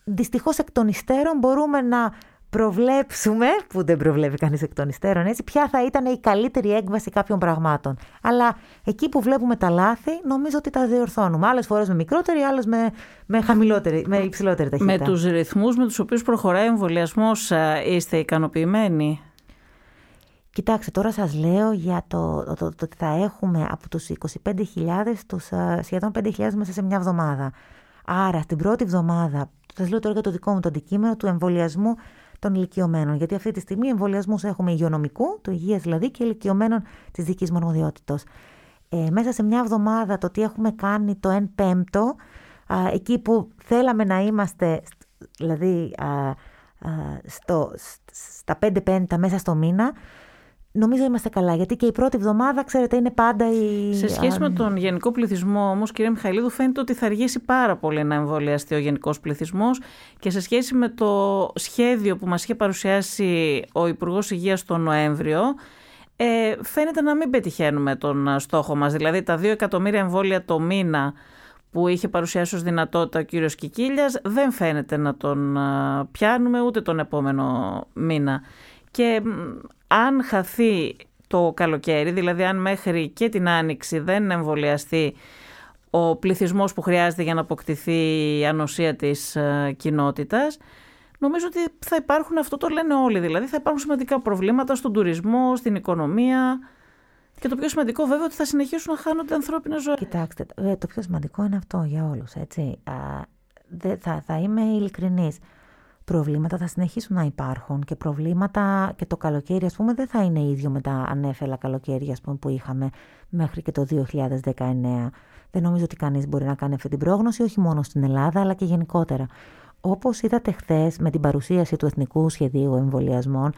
Speaker 3: δυστυχώς εκ των υστέρων μπορούμε να προβλέψουμε, που δεν προβλέπει κανείς εκ των υστέρων έτσι, ποια θα ήταν η καλύτερη έκβαση κάποιων πραγμάτων. Αλλά εκεί που βλέπουμε τα λάθη, νομίζω ότι τα διορθώνουμε. Άλλες φορές με μικρότερη, άλλες με, με, χαμηλότερη, με υψηλότερη ταχύτητα.
Speaker 1: Με τους ρυθμούς με τους οποίους προχωράει ο εμβολιασμός είστε ικανοποιημένοι;
Speaker 3: Κοιτάξτε, τώρα σας λέω για το, το, το, ότι θα έχουμε από τους 25.000 τους σχεδόν 5.000 μέσα σε μια εβδομάδα. Άρα, στην πρώτη εβδομάδα, σας λέω τώρα για το δικό μου το αντικείμενο του εμβολιασμού των ηλικιωμένων. Γιατί αυτή τη στιγμή εμβολιασμούς έχουμε υγειονομικού, του υγείας δηλαδή, και ηλικιωμένων της δικής μου αρμοδιότητα. Ε, μέσα σε μια εβδομάδα το τι έχουμε κάνει το 1 πέμπτο, α, εκεί που θέλαμε να είμαστε, δηλαδή α, α, στο, στα 5 πέμπτα μέσα στο μήνα, Νομίζω είμαστε καλά, γιατί και η πρώτη εβδομάδα, ξέρετε, είναι πάντα η.
Speaker 1: Σε σχέση με τον γενικό πληθυσμό, όμως, κύριε Μιχαηλίδου, φαίνεται ότι θα αργήσει πάρα πολύ να εμβολιαστεί ο γενικός πληθυσμός και σε σχέση με το σχέδιο που μας είχε παρουσιάσει ο Υπουργός Υγείας τον Νοέμβριο, ε, φαίνεται να μην πετυχαίνουμε τον στόχο μας. Δηλαδή τα 2 εκατομμύρια εμβόλια το μήνα που είχε παρουσιάσει ως δυνατότητα ο κύριος Κικίλιας δεν φαίνεται να τον πιάνουμε ούτε τον επόμενο μήνα. Και αν χαθεί το καλοκαίρι, δηλαδή αν μέχρι και την άνοιξη δεν εμβολιαστεί ο πληθυσμός που χρειάζεται για να αποκτηθεί η ανοσία της ε, κοινότητας, νομίζω ότι θα υπάρχουν, αυτό το λένε όλοι, δηλαδή θα υπάρχουν σημαντικά προβλήματα στον τουρισμό, στην οικονομία και το πιο σημαντικό βέβαια ότι θα συνεχίσουν να χάνονται ανθρώπινα ζωή.
Speaker 3: Κοιτάξτε, ε, το πιο σημαντικό είναι αυτό για όλους, έτσι. θα, θα είμαι ειλικρινής προβλήματα θα συνεχίσουν να υπάρχουν και προβλήματα και το καλοκαίρι ας πούμε δεν θα είναι ίδιο με τα ανέφελα καλοκαίρια ας πούμε, που είχαμε μέχρι και το 2019. Δεν νομίζω ότι κανείς μπορεί να κάνει αυτή την πρόγνωση όχι μόνο στην Ελλάδα αλλά και γενικότερα. Όπως είδατε χθες με την παρουσίαση του Εθνικού Σχεδίου Εμβολιασμών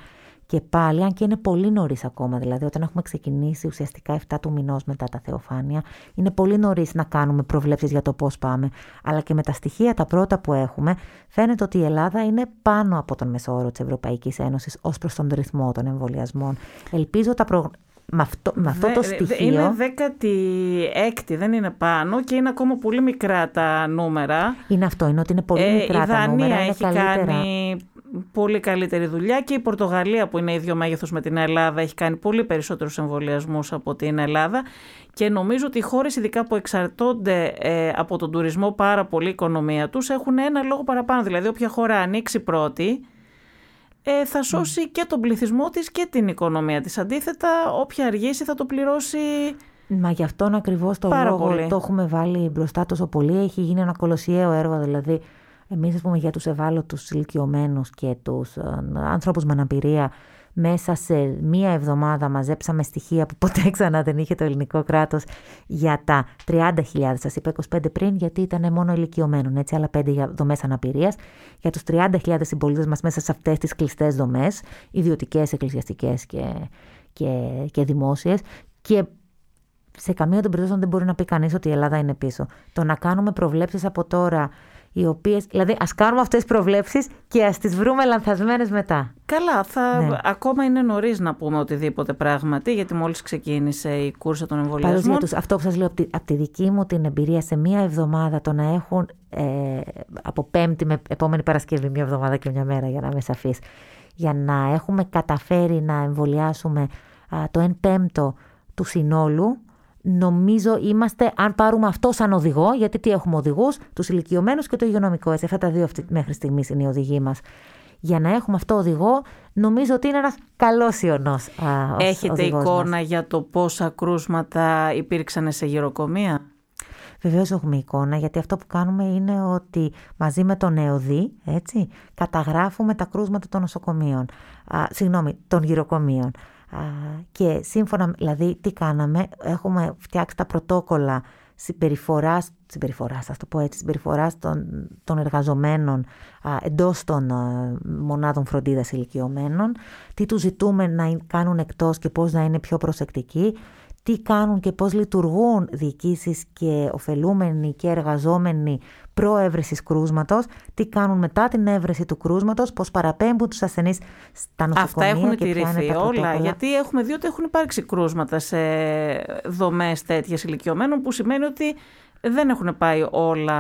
Speaker 3: και πάλι, αν και είναι πολύ νωρίς ακόμα, δηλαδή όταν έχουμε ξεκινήσει ουσιαστικά 7 του μηνός μετά τα θεοφάνεια, είναι πολύ νωρίς να κάνουμε προβλέψεις για το πώς πάμε. Αλλά και με τα στοιχεία τα πρώτα που έχουμε, φαίνεται ότι η Ελλάδα είναι πάνω από τον μεσόωρο της Ευρωπαϊκής Ένωσης ως προς τον ρυθμό των εμβολιασμών. Ελπίζω τα προ... με, αυτό, με αυτό το στοιχείο.
Speaker 1: Είναι 16η, δεν είναι πάνω και είναι ακόμα πολύ μικρά τα νούμερα.
Speaker 3: Είναι αυτό, είναι ότι είναι πολύ ε, μικρά τα νούμερα.
Speaker 1: Η έχει κάνει πολύ καλύτερη δουλειά και η Πορτογαλία που είναι ίδιο μέγεθος με την Ελλάδα έχει κάνει πολύ περισσότερους εμβολιασμούς από την Ελλάδα και νομίζω ότι οι χώρες ειδικά που εξαρτώνται ε, από τον τουρισμό πάρα πολύ η οικονομία τους έχουν ένα λόγο παραπάνω. Δηλαδή όποια χώρα ανοίξει πρώτη ε, θα σώσει και τον πληθυσμό της και την οικονομία της. Αντίθετα όποια αργήσει θα το πληρώσει...
Speaker 3: Μα γι' αυτόν ακριβώς το λόγο το έχουμε βάλει μπροστά τόσο πολύ. Έχει γίνει ένα κολοσιαίο έργο δηλαδή εμείς, ας πούμε, για τους ευάλωτους ηλικιωμένους και τους ε, άνθρωπους με αναπηρία, μέσα σε μία εβδομάδα μαζέψαμε στοιχεία που ποτέ ξανά δεν είχε το ελληνικό κράτος για τα 30.000, σας είπα 25 πριν γιατί ήταν μόνο ηλικιωμένων, έτσι άλλα 5 για δομές αναπηρίας, για τους 30.000 συμπολίτες μας μέσα σε αυτές τις κλειστές δομές, ιδιωτικές, εκκλησιαστικές και, και, και δημόσιες. Και σε καμία των περιπτώσεων δεν μπορεί να πει κανείς ότι η Ελλάδα είναι πίσω. Το να κάνουμε προβλέψεις από τώρα οι οποίες, δηλαδή ας κάνουμε αυτές τις προβλέψεις και ας τις βρούμε λανθασμένες μετά.
Speaker 1: Καλά, θα, ναι. ακόμα είναι νωρίς να πούμε οτιδήποτε πράγματι, γιατί μόλις ξεκίνησε η κούρσα των εμβολιασμών.
Speaker 3: Τους, αυτό που σας λέω από τη, από τη δική μου την εμπειρία σε μία εβδομάδα το να έχουν ε, από πέμπτη με επόμενη Παρασκευή μία εβδομάδα και μια μέρα για να είμαι σαφής, για να έχουμε καταφέρει να εμβολιάσουμε το 1 πέμπτο του συνόλου νομίζω είμαστε, αν πάρουμε αυτό σαν οδηγό, γιατί τι έχουμε οδηγούς, τους ηλικιωμένους και το υγειονομικό. Έτσι, αυτά τα δύο αυτή, μέχρι στιγμής είναι οι οδηγοί μας. Για να έχουμε αυτό οδηγό, νομίζω ότι είναι ένας καλός ιονός.
Speaker 1: Έχετε εικόνα μας. για το πόσα κρούσματα υπήρξαν σε γυροκομεία;
Speaker 3: Βεβαίως έχουμε εικόνα, γιατί αυτό που κάνουμε είναι ότι μαζί με τον ΕΟΔΗ, έτσι, καταγράφουμε τα κρούσματα των νοσοκομείων. Α, συγγνώμη, των γυροκομείων και σύμφωνα, δηλαδή τι κάναμε, έχουμε φτιάξει τα πρωτόκολλα συμπεριφοράς, συμπεριφοράς, ας το πω έτσι, συμπεριφοράς των, των εργαζομένων α, εντός των μονάδων φροντίδας ηλικιωμένων, τι τους ζητούμε να κάνουν εκτός και πώς να είναι πιο προσεκτικοί, τι κάνουν και πώς λειτουργούν διοικήσεις και ωφελούμενοι και εργαζόμενοι προέβρεσης κρούσματος, τι κάνουν μετά την έβρεση του κρούσματος, πώς παραπέμπουν τους ασθενείς στα νοσοκομεία
Speaker 1: Αυτά έχουν τηρηθεί όλα, γιατί έχουμε δει ότι έχουν υπάρξει κρούσματα σε δομές τέτοιες ηλικιωμένων, που σημαίνει ότι δεν έχουν πάει όλα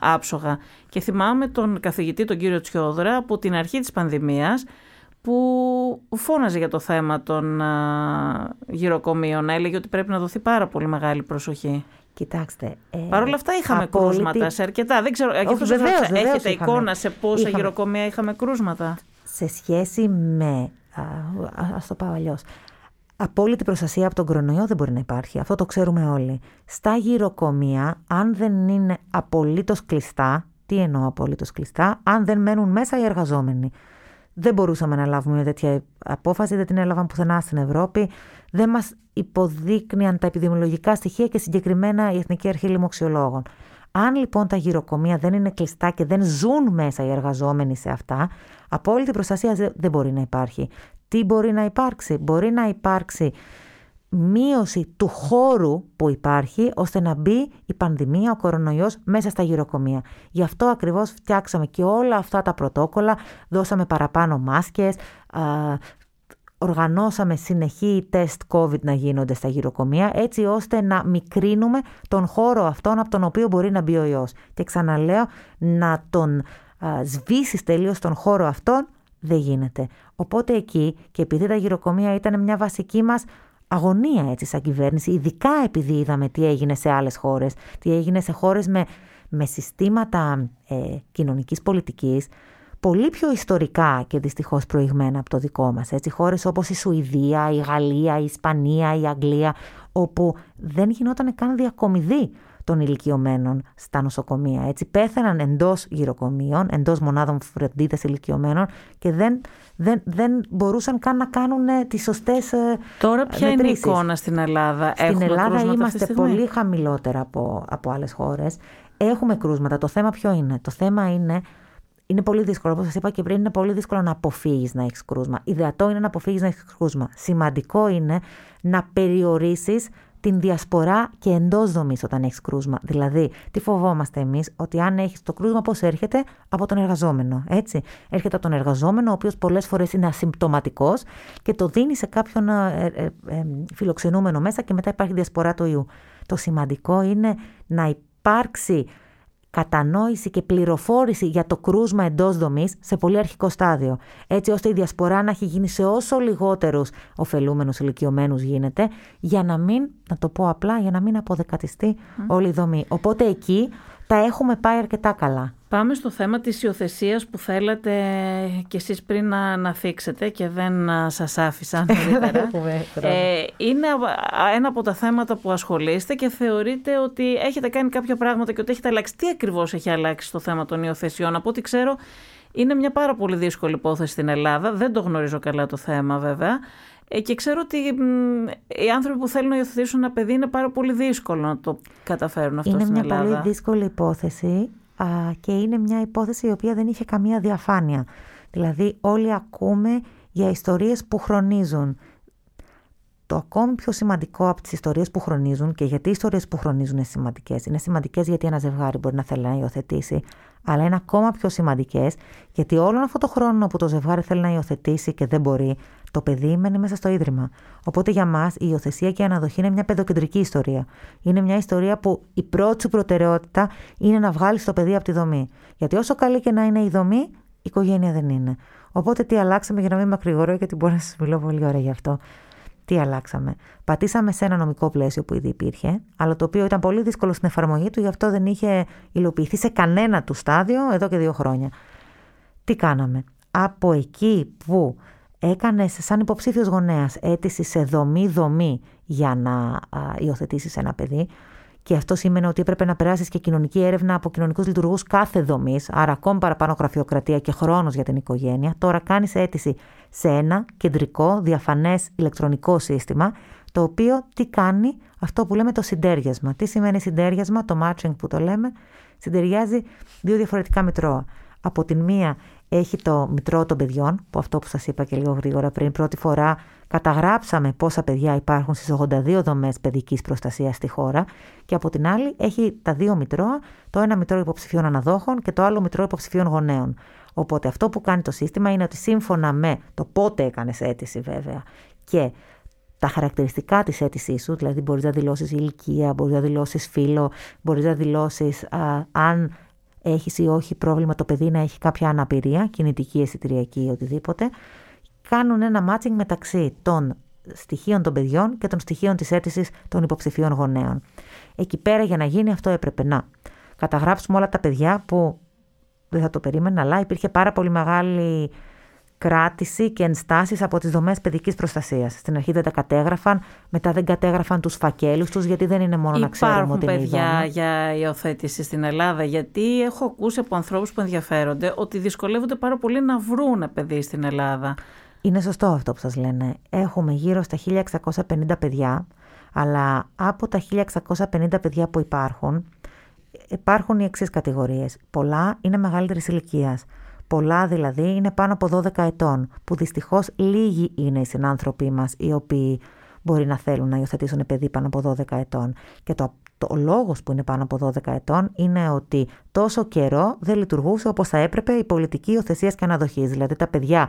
Speaker 1: άψογα. Και θυμάμαι τον καθηγητή, τον κύριο Τσιόδρα, από την αρχή της πανδημίας, που φώναζε για το θέμα των α, γυροκομείων. Έλεγε ότι πρέπει να δοθεί πάρα πολύ μεγάλη προσοχή.
Speaker 3: Κοιτάξτε.
Speaker 1: Ε, Παρ' όλα αυτά είχαμε απόλυτη... κρούσματα σε αρκετά. Δεν ξέρω, Όχι, βεβαίως, βεβαίως έχετε είχαμε. εικόνα σε πόσα είχαμε. γυροκομεία είχαμε κρούσματα;
Speaker 3: Σε σχέση με, α, ας το πάω αλλιώς. Απόλυτη προστασία από τον κορονοϊό δεν μπορεί να υπάρχει. Αυτό το ξέρουμε όλοι. Στα γυροκομεία, αν δεν είναι απολύτως κλειστά, τι εννοώ απολύτως κλειστά, αν δεν μένουν μέσα οι εργαζόμενοι δεν μπορούσαμε να λάβουμε μια τέτοια απόφαση, δεν την έλαβαν πουθενά στην Ευρώπη. Δεν μας υποδείκνυαν τα επιδημιολογικά στοιχεία και συγκεκριμένα η Εθνική Αρχή Λοιμοξιολόγων. Αν λοιπόν τα γυροκομεία δεν είναι κλειστά και δεν ζουν μέσα οι εργαζόμενοι σε αυτά, απόλυτη προστασία δεν μπορεί να υπάρχει. Τι μπορεί να υπάρξει, μπορεί να υπάρξει μείωση του χώρου που υπάρχει ώστε να μπει η πανδημία, ο κορονοϊός μέσα στα γυροκομεία. Γι' αυτό ακριβώς φτιάξαμε και όλα αυτά τα πρωτόκολλα, δώσαμε παραπάνω μάσκες, α, οργανώσαμε συνεχή τεστ COVID να γίνονται στα γυροκομεία έτσι ώστε να μικρύνουμε τον χώρο αυτόν από τον οποίο μπορεί να μπει ο ιός. Και ξαναλέω να τον α, σβήσεις τελείως τον χώρο αυτόν δεν γίνεται. Οπότε εκεί και επειδή τα γυροκομεία ήταν μια βασική μας αγωνία έτσι σαν κυβέρνηση, ειδικά επειδή είδαμε τι έγινε σε άλλες χώρες, τι έγινε σε χώρες με, με συστήματα ε, κοινωνικής πολιτικής, πολύ πιο ιστορικά και δυστυχώς προηγμένα από το δικό μας. Έτσι, χώρες όπως η Σουηδία, η Γαλλία, η Ισπανία, η Αγγλία, όπου δεν γινόταν καν διακομιδή των ηλικιωμένων στα νοσοκομεία. Έτσι, πέθαναν εντός γυροκομείων, εντός μονάδων φροντίδας ηλικιωμένων και δεν, δεν, δεν μπορούσαν καν να κάνουν τις σωστές.
Speaker 1: Τώρα, ποια είναι η εικόνα στην Ελλάδα,
Speaker 3: Στην
Speaker 1: Έχουμε
Speaker 3: Ελλάδα
Speaker 1: είμαστε
Speaker 3: πολύ χαμηλότερα από, από άλλες χώρες. Έχουμε κρούσματα. Το θέμα ποιο είναι; Το θέμα είναι είναι πολύ δύσκολο. Όπως σας είπα και πριν, είναι πολύ δύσκολο να αποφύγεις να έχεις κρούσμα. Ιδεατό είναι να αποφύγεις να έχεις κρούσμα. Σημαντικό είναι να περιορίσεις την διασπορά και εντός δομής όταν έχεις κρούσμα. Δηλαδή, τι φοβόμαστε εμείς, ότι αν έχεις το κρούσμα, πώς έρχεται; Από τον εργαζόμενο. Έτσι. Έρχεται από τον εργαζόμενο, ο οποίος πολλές φορές είναι ασυμπτωματικός και το δίνει σε κάποιον ε, ε, ε, φιλοξενούμενο μέσα και μετά υπάρχει διασπορά του ιού. Το σημαντικό είναι να υπάρξει κατανόηση και πληροφόρηση για το κρούσμα εντός δομής σε πολύ αρχικό στάδιο. Έτσι ώστε η διασπορά να έχει γίνει σε όσο λιγότερους ωφελούμενους ηλικιωμένους γίνεται, για να μην, να το πω απλά, για να μην αποδεκατιστεί όλη η δομή. Οπότε εκεί τα έχουμε πάει αρκετά καλά.
Speaker 1: Πάμε στο θέμα της υιοθεσίας που θέλατε κι εσείς πριν να, να θίξετε και δεν σας άφησα ε, είναι ένα από τα θέματα που ασχολείστε και θεωρείτε ότι έχετε κάνει κάποια πράγματα και ότι έχετε αλλάξει. Τι ακριβώς έχει αλλάξει στο θέμα των υιοθεσιών; Από ό,τι ξέρω είναι μια πάρα πολύ δύσκολη υπόθεση στην Ελλάδα. Δεν το γνωρίζω καλά το θέμα βέβαια. Ε, και ξέρω ότι οι άνθρωποι που θέλουν να υιοθετήσουν ένα παιδί είναι πάρα πολύ δύσκολο να το καταφέρουν αυτό
Speaker 3: είναι
Speaker 1: στην Ελλάδα.
Speaker 3: Είναι μια πολύ δύσκολη υπόθεση και είναι μια υπόθεση η οποία δεν είχε καμία διαφάνεια. Δηλαδή όλοι ακούμε για ιστορίες που χρονίζουν. Το ακόμη πιο σημαντικό από τις ιστορίες που χρονίζουν και γιατί οι ιστορίες που χρονίζουν είναι σημαντικές. Είναι σημαντικές γιατί ένα ζευγάρι μπορεί να θέλει να υιοθετήσει, αλλά είναι ακόμα πιο σημαντικές γιατί όλον αυτό το χρόνο που το ζευγάρι θέλει να υιοθετήσει και δεν μπορεί, το παιδί μένει μέσα στο ίδρυμα. Οπότε για μας η υιοθεσία και η αναδοχή είναι μια παιδοκεντρική ιστορία. Είναι μια ιστορία που η πρώτη σου προτεραιότητα είναι να βγάλεις το παιδί από τη δομή. Γιατί όσο καλή και να είναι η δομή, η οικογένεια δεν είναι. Οπότε τι αλλάξαμε για να μην μακρηγορώ, γιατί μπορώ να σας μιλώ πολύ ωραία γι' αυτό. Τι αλλάξαμε. Πατήσαμε σε ένα νομικό πλαίσιο που ήδη υπήρχε, αλλά το οποίο ήταν πολύ δύσκολο στην εφαρμογή του, γι' αυτό δεν είχε υλοποιηθεί σε κανένα του στάδιο εδώ και δύο χρόνια. Τι κάναμε. Από εκεί που έκανες σαν υποψήφιος γονέας αίτηση σε δομή-δομή για να υιοθετήσεις ένα παιδί. Και αυτό σημαίνει ότι έπρεπε να περάσεις και κοινωνική έρευνα από κοινωνικούς λειτουργούς κάθε δομής, άρα ακόμη παραπάνω γραφειοκρατία και χρόνος για την οικογένεια. Τώρα κάνεις αίτηση σε ένα κεντρικό, διαφανές ηλεκτρονικό σύστημα, το οποίο τι κάνει, αυτό που λέμε το συντέριασμα. Τι σημαίνει συντέριασμα, το matching που το λέμε, συντεριάζει δύο διαφορετικά μητρώα. Από την μία έχει το Μητρό των Παιδιών, που αυτό που σας είπα και λίγο γρήγορα πριν, πρώτη φορά καταγράψαμε πόσα παιδιά υπάρχουν στις 82 δομές παιδικής προστασίας στη χώρα και από την άλλη έχει τα δύο Μητρώα, το ένα Μητρό υποψηφίων αναδόχων και το άλλο Μητρό υποψηφίων γονέων. Οπότε αυτό που κάνει το σύστημα είναι ότι σύμφωνα με το πότε έκανες αίτηση βέβαια και τα χαρακτηριστικά της αίτησής σου, δηλαδή μπορείς να δηλώσεις ηλικία, μπορείς να δηλώσεις φίλο, μπορείς να δηλώσεις αν έχεις ή όχι πρόβλημα το παιδί να έχει κάποια αναπηρία, κινητική, αισθητηριακή ή οτιδήποτε, κάνουν ένα matching μεταξύ των στοιχείων των παιδιών και των στοιχείων της αίτησης των υποψηφίων γονέων. Εκεί πέρα για να γίνει αυτό έπρεπε να καταγράψουμε όλα τα παιδιά που δεν θα το περίμενα, αλλά υπήρχε πάρα πολύ μεγάλη κράτηση και ενστάσεις από τις δομές παιδικής προστασίας. Στην αρχή δεν τα κατέγραφαν, μετά δεν κατέγραφαν τους φακέλους τους, γιατί δεν είναι μόνο να ξέρουμε ότι είναι
Speaker 1: παιδιά για υιοθέτηση στην Ελλάδα, γιατί έχω ακούσει από ανθρώπους που ενδιαφέρονται ότι δυσκολεύονται πάρα πολύ να βρουν παιδί στην Ελλάδα.
Speaker 3: Είναι σωστό αυτό που σας λένε. Έχουμε γύρω στα 1650 παιδιά, αλλά από τα 1650 παιδιά που υπάρχουν, υπάρχουν οι εξής κατηγορίες. Πολλά είναι μεγαλύτερης ηλικίας. Πολλά δηλαδή είναι πάνω από 12 ετών, που δυστυχώς λίγοι είναι οι συνάνθρωποι μας οι οποίοι μπορεί να θέλουν να υιοθετήσουν παιδί πάνω από 12 ετών. Και το, το λόγος που είναι πάνω από 12 ετών είναι ότι τόσο καιρό δεν λειτουργούσε όπως θα έπρεπε η πολιτική υιοθεσίας και αναδοχής. Δηλαδή τα παιδιά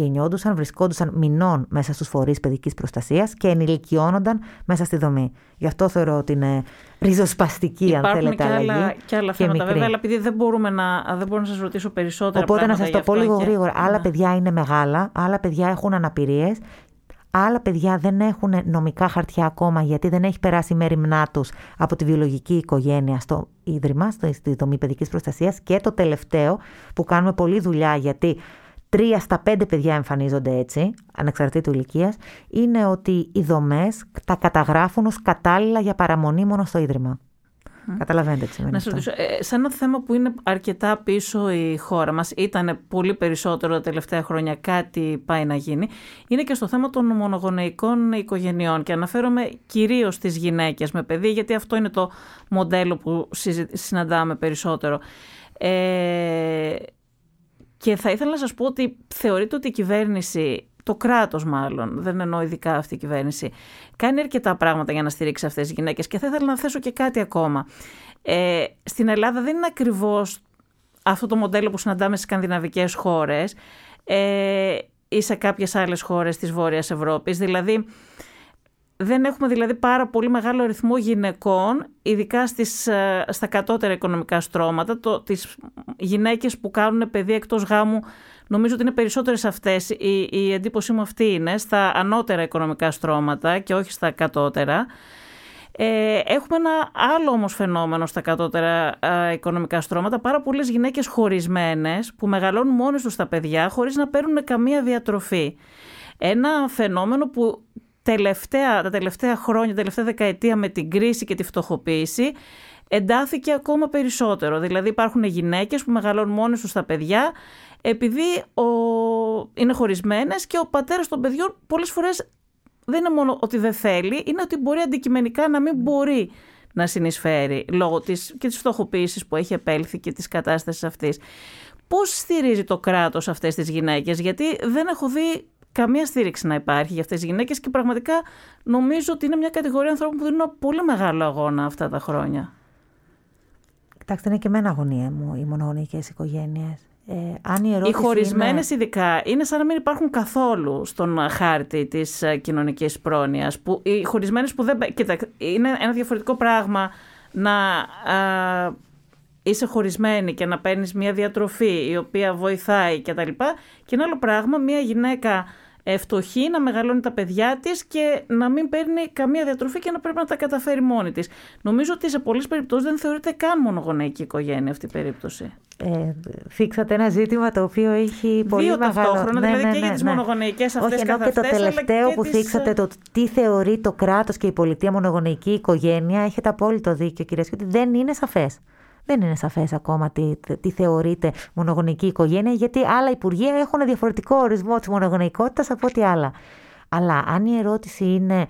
Speaker 3: γεννιόντουσαν, βρισκόντουσαν μηνών μέσα στους φορείς παιδικής προστασίας και ενηλικιώνονταν μέσα στη δομή. Γι' αυτό θεωρώ ότι είναι ριζοσπαστική,
Speaker 1: Υπάρχουν
Speaker 3: αν θέλετε,
Speaker 1: και
Speaker 3: αλλαγή.
Speaker 1: Άλλα, και άλλα θέματα,
Speaker 3: μικρή.
Speaker 1: βέβαια, αλλά επειδή δεν, μπορούμε να, δεν μπορώ να σας ρωτήσω περισσότερα.
Speaker 3: Οπότε να σας το πω λίγο
Speaker 1: και...
Speaker 3: γρήγορα. Άλλα
Speaker 1: ναι.
Speaker 3: παιδιά είναι μεγάλα, άλλα παιδιά έχουν αναπηρίες. Άλλα παιδιά δεν έχουν νομικά χαρτιά ακόμα γιατί δεν έχει περάσει η μέρημνά τους από τη βιολογική οικογένεια στο ίδρυμα, στη δομή παιδικής προστασίας. Και το τελευταίο που κάνουμε πολλή δουλειά γιατί τρία στα πέντε παιδιά εμφανίζονται έτσι, ανεξαρτήτου ηλικίας, είναι ότι οι δομές τα καταγράφουν ως κατάλληλα για παραμονή μόνο στο ίδρυμα. Καταλαβαίνετε τι σημαίνει.
Speaker 1: Να σε ρωτήσω, ε, σε ένα θέμα που είναι αρκετά πίσω η χώρα μας, ήταν πολύ περισσότερο τα τελευταία χρόνια κάτι πάει να γίνει, είναι και στο θέμα των μονογονεϊκών οικογενειών και αναφέρομαι κυρίως στις γυναίκες με παιδί, γιατί αυτό είναι το μοντέλο που συναντάμε περισσότερο. Ε, και θα ήθελα να σας πω ότι θεωρείτε ότι η κυβέρνηση το κράτος μάλλον, δεν εννοώ ειδικά αυτή η κυβέρνηση, κάνει αρκετά πράγματα για να στηρίξει αυτές τις γυναίκες και θα ήθελα να θέσω και κάτι ακόμα. Ε, στην Ελλάδα δεν είναι ακριβώς αυτό το μοντέλο που συναντάμε στις σκανδιναβικές χώρες ε, ή σε κάποιες άλλες χώρες της Βόρειας Ευρώπης. Δηλαδή, δεν έχουμε δηλαδή πάρα πολύ μεγάλο αριθμό γυναικών, ειδικά στις, ε, στα κατώτερα οικονομικά στρώματα, το, τις γυναίκες που κάνουν παιδί εκτός γάμου Νομίζω ότι είναι περισσότερες αυτές, η, η εντύπωσή μου αυτή είναι, στα ανώτερα οικονομικά στρώματα και όχι στα κατώτερα. Ε, έχουμε ένα άλλο όμως φαινόμενο στα κατώτερα οικονομικά στρώματα, πάρα πολλές γυναίκες χωρισμένες που μεγαλώνουν μόνες τους τα παιδιά χωρίς να παίρνουν καμία διατροφή. Ένα φαινόμενο που τελευταία, τα τελευταία χρόνια, τα τελευταία δεκαετία με την κρίση και τη φτωχοποίηση εντάθηκε ακόμα περισσότερο. Δηλαδή υπάρχουν γυναίκες που μεγαλώνουν μόνες τους τα παιδιά επειδή ο... είναι χωρισμένες και ο πατέρας των παιδιών πολλές φορές δεν είναι μόνο ότι δεν θέλει, είναι ότι μπορεί αντικειμενικά να μην μπορεί να συνεισφέρει λόγω της, και της φτωχοποίησης που έχει επέλθει και της κατάστασης αυτής. Πώς στηρίζει το κράτος αυτές τις γυναίκες, γιατί δεν έχω δει καμία στήριξη να υπάρχει για αυτές τις γυναίκες και πραγματικά νομίζω ότι είναι μια κατηγορία ανθρώπων που δίνουν πολύ μεγάλο αγώνα αυτά τα χρόνια.
Speaker 3: Κοιτάξτε, είναι και εμένα αγωνία μου οι μονογονικές οικογένειες. Ε, αν οι,
Speaker 1: οι χωρισμένες είναι... ειδικά είναι σαν να μην υπάρχουν καθόλου στον χάρτη της ε, κοινωνικής πρόνοιας. Οι χωρισμένες που δεν. Κοίτα, είναι ένα διαφορετικό πράγμα να α, είσαι χωρισμένη και να παίρνεις μια διατροφή η οποία βοηθάει κτλ. Και, και ένα άλλο πράγμα, μια γυναίκα φτωχή, να μεγαλώνει τα παιδιά της και να μην παίρνει καμία διατροφή και να πρέπει να τα καταφέρει μόνη της. Νομίζω ότι σε πολλές περιπτώσεις δεν θεωρείται καν μονογονεϊκή οικογένεια αυτή η περίπτωση.
Speaker 3: Ε, θίξατε ένα ζήτημα το οποίο έχει πολύ
Speaker 1: Δύο
Speaker 3: μεγάλο...
Speaker 1: ταυτόχρονα, ναι, δηλαδή ναι, και για ναι, τις ναι. μονογονεϊκές αυτές
Speaker 3: Όχι, ενώ και το τελευταίο που θίξατε, το τι θεωρεί το κράτος και η πολιτεία μονογονεϊκή οικογένεια, έχετε απόλυτο δίκιο κυρία ότι δεν είναι σαφές. Δεν είναι σαφές ακόμα τι, τι θεωρείται μονογονική οικογένεια, γιατί άλλα υπουργεία έχουν διαφορετικό ορισμό της μονογονεϊκότητας από ό,τι άλλα. Αλλά αν η ερώτηση είναι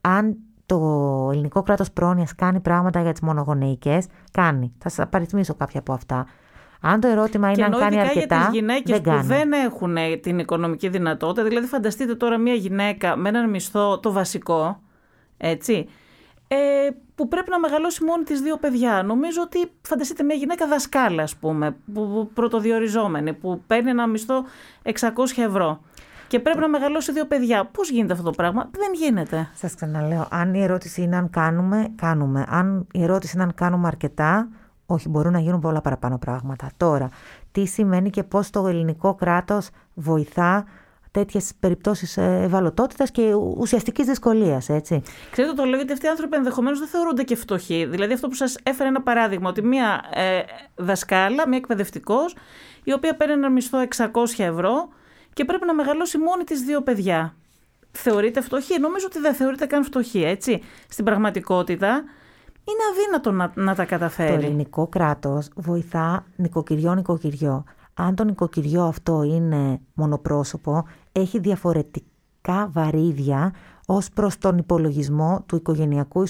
Speaker 3: αν το ελληνικό κράτος πρόνοιας κάνει πράγματα για τις μονογονεϊκές, κάνει. Θα σας παριθμίσω κάποια από αυτά. Αν το ερώτημα είναι αν κάνει αρκετά.
Speaker 1: Για τις γυναίκες που δεν έχουν την οικονομική δυνατότητα, δηλαδή φανταστείτε τώρα μια γυναίκα με έναν μισθό το βασικό, έτσι, ε, που πρέπει να μεγαλώσει μόνη τις δύο παιδιά. Νομίζω ότι φανταστείτε μια γυναίκα δασκάλα, ας πούμε, που, πρωτοδιοριζόμενη, που παίρνει ένα μισθό 600 ευρώ και πρέπει να μεγαλώσει δύο παιδιά. Πώς γίνεται αυτό το πράγμα, δεν γίνεται.
Speaker 3: Σας ξαναλέω, αν η ερώτηση είναι αν κάνουμε, κάνουμε. Αν η ερώτηση είναι αν κάνουμε αρκετά, όχι, μπορούν να γίνουν πολλά παραπάνω πράγματα. Τώρα, τι σημαίνει και πώς το ελληνικό κράτος βοηθά τέτοιες περιπτώσεις ε, ευαλωτότητας και ουσιαστικής δυσκολίας, έτσι.
Speaker 1: Ξέρετε, το λέω γιατί αυτοί οι άνθρωποι ενδεχομένως δεν θεωρούνται και φτωχοί. Δηλαδή, αυτό που σας έφερε ένα παράδειγμα, ότι μία ε, δασκάλα, μία εκπαιδευτικός, η οποία παίρνει ένα μισθό 600 ευρώ και πρέπει να μεγαλώσει μόνη της δύο παιδιά. Θεωρείται φτωχή; Νομίζω ότι δεν θεωρείται καν φτωχή, έτσι. Στην πραγματικότητα, είναι αδύνατο να, να τα καταφέρει.
Speaker 3: Το ελληνικό κράτος βοηθά νοικοκυριό-νοικοκυριό αν το νοικοκυριό αυτό είναι μονοπρόσωπο, έχει διαφορετικά βαρύδια ως προς τον υπολογισμό του οικογενειακού,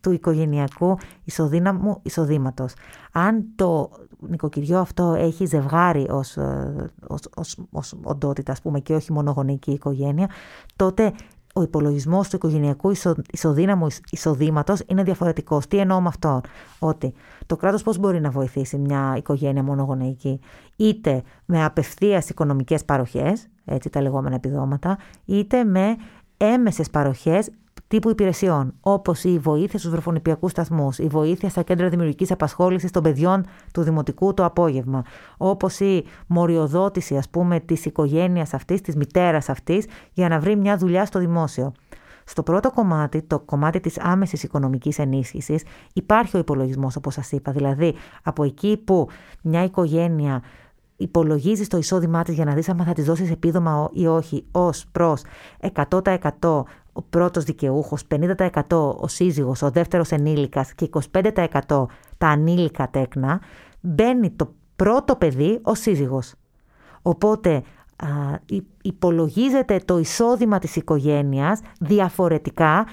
Speaker 3: του οικογενειακού ισοδύναμου εισοδήματος. Αν το νοικοκυριό αυτό έχει ζευγάρι ως, ε, ως, ως, ως οντότητα, ας πούμε, και όχι μονογονική οικογένεια, τότε ο υπολογισμός του οικογενειακού ισοδύναμου εισοδήματος είναι διαφορετικός. Τι εννοώ με αυτό, Ότι το κράτος πώς μπορεί να βοηθήσει μια οικογένεια μονογονεϊκή, είτε με απευθείας οικονομικές παροχές, έτσι τα λεγόμενα επιδόματα, είτε με έμεσες παροχές τύπου υπηρεσιών, όπως η βοήθεια στους βρεφονιπιακούς σταθμούς, η βοήθεια στα κέντρα δημιουργικής απασχόλησης των παιδιών του δημοτικού το απόγευμα, όπως η μοριοδότηση, ας πούμε, της οικογένειας αυτής, της μητέρας αυτής, για να βρει μια δουλειά στο δημόσιο. Στο πρώτο κομμάτι, το κομμάτι της άμεσης οικονομικής ενίσχυσης, υπάρχει ο υπολογισμός όπως σας είπα. Δηλαδή, από εκεί που μια οικογένεια υπολογίζεις το εισόδημά της για να δεις αν θα της δώσεις επίδομα ή όχι ως προς 100% ο πρώτος δικαιούχος, 50% ο σύζυγος, ο δεύτερος ενήλικας και 25% τα ανήλικα τέκνα, μπαίνει το πρώτο παιδί ο σύζυγος. Οπότε υπολογίζεται το εισόδημα της οικογένειας διαφορετικά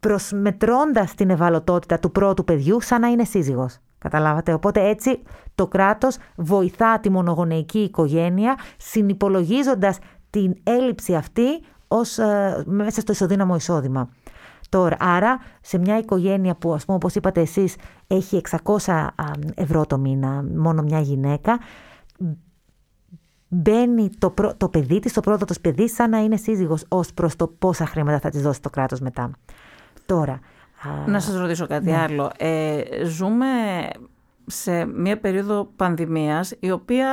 Speaker 3: προσμετρώντας την ευαλωτότητα του πρώτου παιδιού σαν να είναι σύζυγος. Καταλάβατε; Οπότε έτσι το κράτος βοηθά τη μονογονεϊκή οικογένεια συνυπολογίζοντας την έλλειψη αυτή ως, ε, μέσα στο ισοδύναμο εισόδημα. Τώρα, άρα σε μια οικογένεια που ας πούμε όπως είπατε εσείς έχει 600 ευρώ το μήνα μόνο μια γυναίκα μπαίνει το, το παιδί της, το πρώτο της παιδί σαν να είναι σύζυγος ως προς το πόσα χρήματα θα της δώσει το κράτος μετά. Τώρα,
Speaker 1: να σας ρωτήσω κάτι ναι. άλλο. Ε, ζούμε σε μια περίοδο πανδημίας η οποία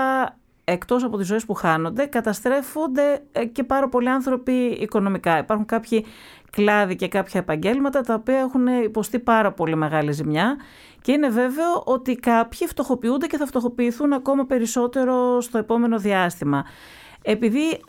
Speaker 1: εκτός από τις ζωές που χάνονται καταστρέφονται ε, και πάρα πολλοί άνθρωποι οικονομικά. Υπάρχουν κάποιοι κλάδοι και κάποια επαγγέλματα τα οποία έχουν υποστεί πάρα πολύ μεγάλη ζημιά και είναι βέβαιο ότι κάποιοι φτωχοποιούνται και θα φτωχοποιηθούν ακόμα περισσότερο στο επόμενο διάστημα. Επειδή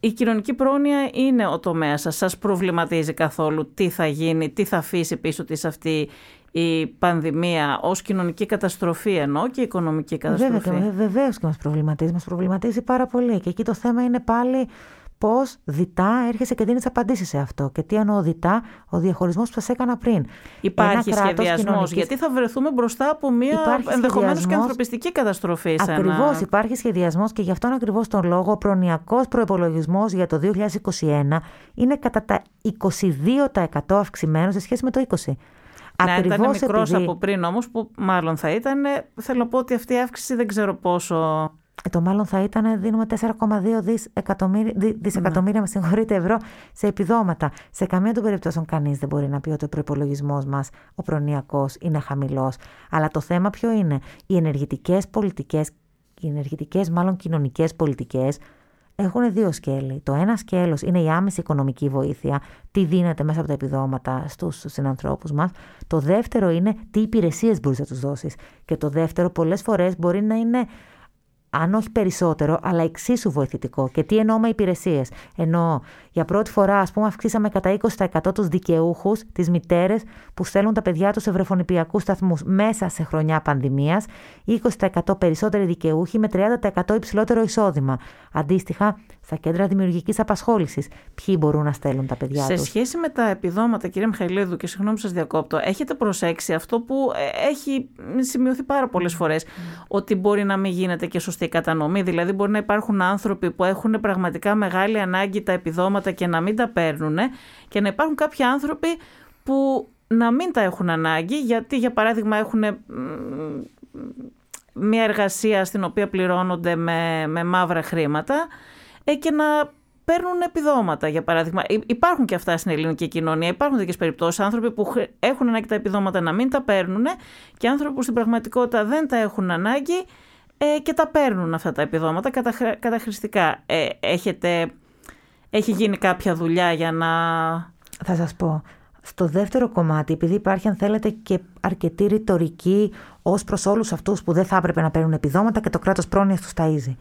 Speaker 1: η κοινωνική πρόνοια είναι ο τομέας σας. Σας προβληματίζει καθόλου τι θα γίνει, τι θα αφήσει πίσω της αυτή η πανδημία ως κοινωνική καταστροφή ενώ και οικονομική καταστροφή;
Speaker 3: Βέβαια, βεβαίως και μας προβληματίζει. Μας προβληματίζει πάρα πολύ. Και εκεί το θέμα είναι πάλι πώς διτά έρχεσαι και δίνεις απαντήσεις σε αυτό. Και τι εννοώ διτά, ο διαχωρισμός που σας έκανα πριν.
Speaker 1: Υπάρχει σχεδιασμός, κοινωνικής... γιατί θα βρεθούμε μπροστά από μια ενδεχομένως και ανθρωπιστική καταστροφή.
Speaker 3: Ακριβώ, ένα... υπάρχει σχεδιασμός και γι' αυτόν ακριβώς τον λόγο ο προνοιακός προπολογισμό για το 2021 είναι κατά τα 22% αυξημένος σε σχέση με το 20%.
Speaker 1: Να ήταν μικρός επειδή... από πριν όμως, που μάλλον θα ήταν. Θέλω να πω ότι αυτή η αύξηση δεν ξέρω πόσο
Speaker 3: ε, το μάλλον θα ήταν δίνουμε 4,2 δις δισεκατομμύρια ναι. με ευρώ σε επιδόματα. Σε καμία των περιπτώσεων κανείς δεν μπορεί να πει ότι ο προπολογισμό μας, ο προνοιακός, είναι χαμηλός. Αλλά το θέμα ποιο είναι; Οι ενεργητικές πολιτικές, οι ενεργητικές μάλλον κοινωνικές πολιτικές, έχουν δύο σκέλη. Το ένα σκέλος είναι η άμεση οικονομική βοήθεια, τι δίνεται μέσα από τα επιδόματα στους συνανθρώπους μας. Το δεύτερο είναι τι υπηρεσίες μπορείς να τους δώσεις. Και το δεύτερο πολλές φορές μπορεί να είναι αν όχι περισσότερο, αλλά εξίσου βοηθητικό. Και τι εννοώ με υπηρεσίες; Εννοώ για πρώτη φορά, ας πούμε, αυξήσαμε κατά 20% τους δικαιούχους, τις μητέρες που στέλνουν τα παιδιά τους σε βρεφονιπιακούς σταθμούς μέσα σε χρονιά πανδημίας, 20% περισσότεροι δικαιούχοι με 30% υψηλότερο εισόδημα. Αντίστοιχα, στα κέντρα δημιουργικής απασχόλησης, ποιοι μπορούν να στέλνουν τα παιδιά
Speaker 1: τους; Σε σχέση με τα επιδόματα, κύριε Μιχαηλίδου, και συγγνώμη σας διακόπτω, έχετε προσέξει αυτό που ε, έχει σημειωθεί πάρα πολλές φορές, ότι μπορεί να μην γίνεται και σωστή κατανομή. Δηλαδή, μπορεί να υπάρχουν άνθρωποι που έχουν πραγματικά μεγάλη ανάγκη τα επιδόματα και να μην τα παίρνουν και να υπάρχουν κάποιοι άνθρωποι που να μην τα έχουν ανάγκη γιατί για παράδειγμα έχουν μια εργασία στην οποία πληρώνονται με, με μαύρα χρήματα ε, και να παίρνουν επιδόματα, για παράδειγμα. Υπάρχουν και αυτά στην ελληνική κοινωνία. Υπάρχουν τέτοιες περιπτώσεις. Άνθρωποι που έχουν ανάγκη τα επιδόματα να μην τα παίρνουν και άνθρωποι που στην πραγματικότητα δεν τα έχουν ανάγκη ε, και τα παίρνουν αυτά τα επιδόματα καταχρηστικά. Ε, έχετε έχει γίνει κάποια δουλειά για να...
Speaker 3: Θα σας πω. Στο δεύτερο κομμάτι, επειδή υπάρχει αν θέλετε και αρκετή ρητορική ως προς όλους αυτούς που δεν θα έπρεπε να παίρνουν επιδόματα και το κράτος πρόνοιας τους ταΐζει.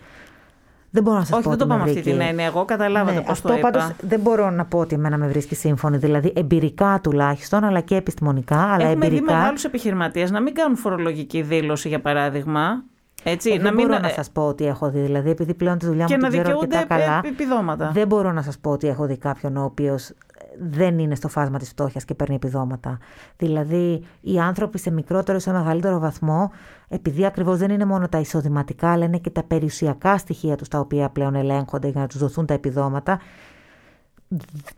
Speaker 3: Δεν μπορώ να σας πω.
Speaker 1: Όχι, δεν το πάμε αυτή την έννοια. Εγώ καταλάβατε ναι, πώς το είπα. Πάντως,
Speaker 3: δεν μπορώ να πω ότι εμένα με βρίσκει σύμφωνη. Δηλαδή, εμπειρικά τουλάχιστον, αλλά και επιστημονικά. Αλλά
Speaker 1: Έχουμε
Speaker 3: εμπειρικά...
Speaker 1: δει μεγάλους επιχειρηματίες να μην κάνουν φορολογική δήλωση, για παράδειγμα. Έτσι,
Speaker 3: ε, να δεν μην... μπορώ να σας πω ότι έχω δει. Δηλαδή, επειδή πλέον τη δουλειά μου την ξέρω αρκετά καλά.
Speaker 1: Επιδόματα.
Speaker 3: Δεν μπορώ να σας πω ότι έχω δει κάποιον ο οποίος δεν είναι στο φάσμα της φτώχειας και παίρνει επιδόματα. Δηλαδή, οι άνθρωποι σε μικρότερο ή σε μεγαλύτερο βαθμό, επειδή ακριβώς δεν είναι μόνο τα εισοδηματικά, αλλά είναι και τα περιουσιακά στοιχεία τους τα οποία πλέον ελέγχονται για να τους δοθούν τα επιδόματα,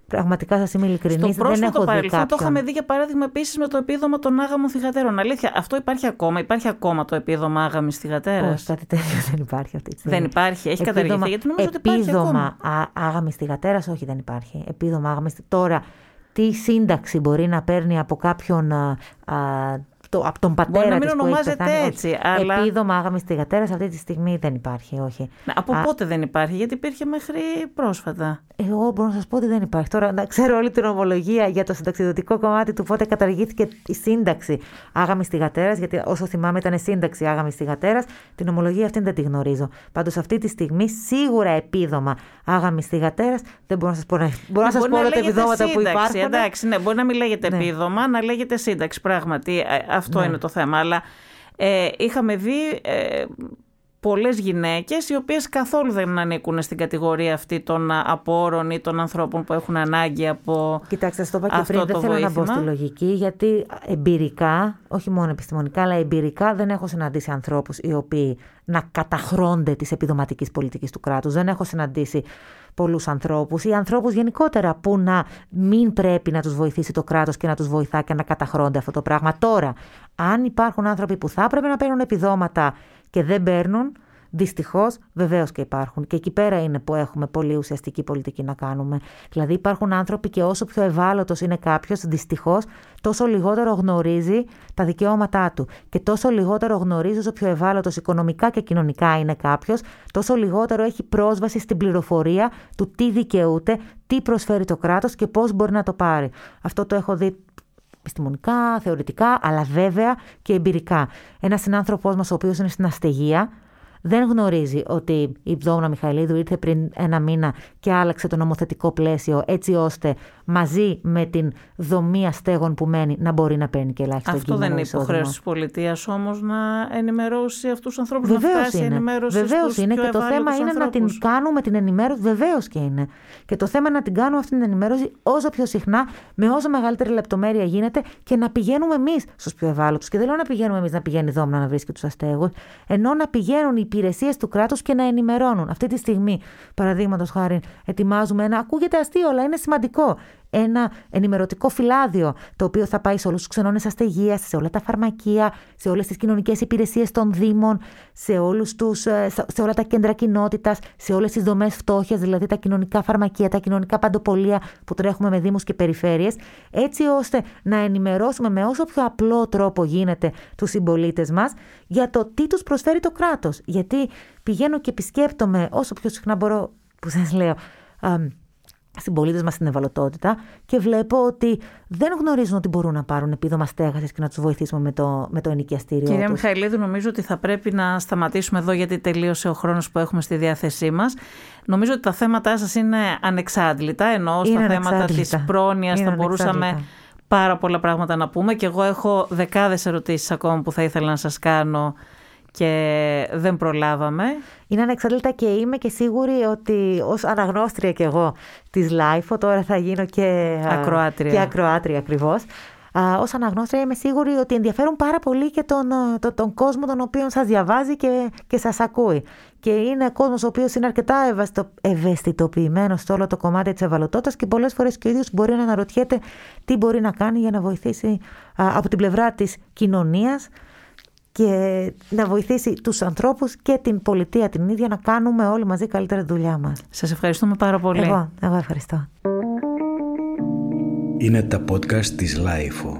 Speaker 3: Πραγματικά σας είμαι ειλικρινής.
Speaker 1: δεν
Speaker 3: έχω
Speaker 1: παρελθόν το είχαμε δει για παράδειγμα επίσης με το επίδομα των άγαμων θηγατέρων. Αλήθεια, αυτό υπάρχει ακόμα. Υπάρχει ακόμα το επίδομα άγαμης θηγατέρα.
Speaker 3: Όχι, κάτι τέτοιο δεν υπάρχει αυτή τη
Speaker 1: στιγμή. Δεν υπάρχει, έχει επίδομα, καταργηθεί. Γιατί νομίζω ότι υπάρχει. Επίδομα
Speaker 3: άγαμης θηγατέρα, όχι, δεν υπάρχει. Επίδομα άγαμης. Τώρα, τι σύνταξη μπορεί να παίρνει από κάποιον α, το, από τον πατέρα
Speaker 1: Μπορεί να μην
Speaker 3: της που
Speaker 1: ονομάζεται
Speaker 3: έχει πεθάνει.
Speaker 1: έτσι, αλλά-
Speaker 3: Επίδομα άγαμης θυγατέρας αυτή τη στιγμή δεν υπάρχει, όχι.
Speaker 1: Να, Από πότε δεν υπάρχει, γιατί υπήρχε μέχρι πρόσφατα.
Speaker 3: Εγώ μπορώ να σας πω ότι δεν υπάρχει. Τώρα να ξέρω όλη την ομολογία για το συνταξιδοτικό κομμάτι του πότε καταργήθηκε η σύνταξη άγαμης θυγατέρα, γιατί όσο θυμάμαι ήταν σύνταξη άγαμης θυγατέρα. Την ομολογία αυτή δεν τη γνωρίζω. Πάντως αυτή τη στιγμή σίγουρα επίδομα άγαμης θυγατέρα δεν μπορώ να σας πω, να... μπορώ να σας
Speaker 1: Μπορεί
Speaker 3: πω όλα τα
Speaker 1: λέγεται
Speaker 3: επιδόματα που
Speaker 1: σύνταξη,
Speaker 3: υπάρχουν.
Speaker 1: Εντάξει, ναι, μπορεί να μην λέγεται
Speaker 3: Ναι.
Speaker 1: επίδομα, να λέγεται σύνταξη. Πράγματι, ε, αυτό
Speaker 3: Ναι.
Speaker 1: είναι το θέμα. Αλλά ε, είχαμε δει ε, πολλές γυναίκες οι οποίες καθόλου δεν ανήκουν στην κατηγορία αυτή των α, απόρων ή των ανθρώπων που έχουν ανάγκη από
Speaker 3: Κοιτάξτε, σα το είπα και
Speaker 1: αυτό
Speaker 3: πριν, δεν
Speaker 1: το
Speaker 3: θέλω να μπω
Speaker 1: βοήθημα.
Speaker 3: στη λογική, γιατί εμπειρικά, όχι μόνο επιστημονικά, αλλά εμπειρικά δεν έχω συναντήσει ανθρώπους οι οποίοι να καταχρώνται της επιδοματικής πολιτικής του κράτους. Δεν έχω συναντήσει πολλούς ανθρώπους ή ανθρώπους γενικότερα που να μην πρέπει να τους βοηθήσει το κράτος και να τους βοηθά και να καταχρώνται αυτό το πράγμα. Τώρα, αν υπάρχουν άνθρωποι που θα έπρεπε να παίρνουν επιδόματα και δεν παίρνουν, Δυστυχώς, βεβαίως και υπάρχουν. Και εκεί πέρα είναι που έχουμε πολύ ουσιαστική πολιτική να κάνουμε. Δηλαδή, υπάρχουν άνθρωποι και όσο πιο ευάλωτος είναι κάποιος, δυστυχώς, τόσο λιγότερο γνωρίζει τα δικαιώματά του. Και τόσο λιγότερο γνωρίζει, όσο πιο ευάλωτος οικονομικά και κοινωνικά είναι κάποιος, τόσο λιγότερο έχει πρόσβαση στην πληροφορία του τι δικαιούται, τι προσφέρει το κράτος και πώς μπορεί να το πάρει. Αυτό το έχω δει επιστημονικά, θεωρητικά, αλλά βέβαια και εμπειρικά. Ένας συνάνθρωπός μας, ο οποίος είναι στην αστεγία, δεν γνωρίζει ότι η Βδόμνα Μιχαηλίδου ήρθε πριν ένα μήνα και άλλαξε το νομοθετικό πλαίσιο έτσι ώστε μαζί με την δομή αστέγων που μένει να μπορεί να παίρνει και ελάχιστο
Speaker 1: Αυτό δεν είναι
Speaker 3: εισόδημα.
Speaker 1: υποχρέωση της πολιτείας όμως να ενημερώσει αυτούς τους ανθρώπους, να
Speaker 3: Βεβαίως
Speaker 1: φτάσει η
Speaker 3: είναι.
Speaker 1: ενημέρωση
Speaker 3: Βεβαίως
Speaker 1: στους
Speaker 3: είναι
Speaker 1: πιο
Speaker 3: και το θέμα
Speaker 1: ευάλωτους
Speaker 3: είναι να την
Speaker 1: ανθρώπους.
Speaker 3: κάνουμε την ενημέρωση. Βεβαίως και είναι. Και το θέμα είναι να την κάνουμε αυτή την ενημέρωση όσο πιο συχνά, με όσο μεγαλύτερη λεπτομέρεια γίνεται και να πηγαίνουμε εμείς στους πιο ευάλωτους. Και δεν λέω να πηγαίνουμε εμείς να πηγαίνει η Δόμνα να βρίσκει τους αστέγους, ενώ να πηγαίνουν οι υπηρεσίες του κράτους και να ενημερώνουν. Αυτή τη στιγμή, παραδείγματος χάρη, ετοιμάζουμε ένα. Ακούγεται αστείο, αλλά είναι σημαντικό. Ένα ενημερωτικό φυλάδιο, το οποίο θα πάει σε όλους τους ξενώνες αστεγίας, σε όλα τα φαρμακεία, σε όλες τις κοινωνικές υπηρεσίες των Δήμων, σε, όλους τους, ε, σε όλα τα κέντρα κοινότητας, σε όλες τις δομές φτώχειας, δηλαδή τα κοινωνικά φαρμακεία, τα κοινωνικά παντοπολία που τρέχουμε με Δήμους και περιφέρειες, έτσι ώστε να ενημερώσουμε με όσο πιο απλό τρόπο γίνεται τους συμπολίτες μας για το τι τους προσφέρει το κράτος. Γιατί πηγαίνω και επισκέπτομαι όσο πιο συχνά μπορώ, που σας λέω, αμ, συμπολίτες μας στην ευαλωτότητα και βλέπω ότι δεν γνωρίζουν ότι μπορούν να πάρουν επίδομα στέγασης και να τους βοηθήσουμε με το, με το ενοικιαστήριο.
Speaker 1: Κυρία
Speaker 3: τους.
Speaker 1: Μιχαηλίδου, νομίζω ότι θα πρέπει να σταματήσουμε εδώ γιατί τελείωσε ο χρόνος που έχουμε στη διάθεσή μας. Νομίζω ότι τα θέματά σας είναι ανεξάντλητα, ενώ στα
Speaker 3: Είναι
Speaker 1: θέματα
Speaker 3: ανεξάντλητα.
Speaker 1: της πρόνοιας
Speaker 3: Είναι
Speaker 1: θα μπορούσαμε
Speaker 3: ανεξάντλητα.
Speaker 1: πάρα πολλά πράγματα να πούμε και εγώ έχω δεκάδες ερωτήσεις ακόμα που θα ήθελα να σας κάνω και δεν προλάβαμε.
Speaker 3: Είναι ανεξάρτητα και είμαι και σίγουρη ότι ως αναγνώστρια κι εγώ της LIFO, τώρα θα γίνω και α,
Speaker 1: Ακροάτρια.
Speaker 3: Και ακροάτρια ακριβώς. Α, ως αναγνώστρια είμαι σίγουρη ότι ενδιαφέρουν πάρα πολύ και τον, α, το- τον κόσμο τον οποίο σας διαβάζει και, και σας ακούει. Και είναι κόσμος ο οποίος είναι αρκετά ευαισθητο, ευαισθητοποιημένος στο όλο το κομμάτι της ευαλωτότητας και πολλές φορές και ο ίδιος μπορεί να αναρωτιέται τι μπορεί να κάνει για να βοηθήσει α, από την πλευρά της κοινωνίας και να βοηθήσει τους ανθρώπους και την πολιτεία την ίδια να κάνουμε όλοι μαζί καλύτερα τη δουλειά μας.
Speaker 1: Σας ευχαριστούμε πάρα πολύ.
Speaker 3: Εγώ, εγώ ευχαριστώ.
Speaker 2: Είναι τα podcast της LiFO.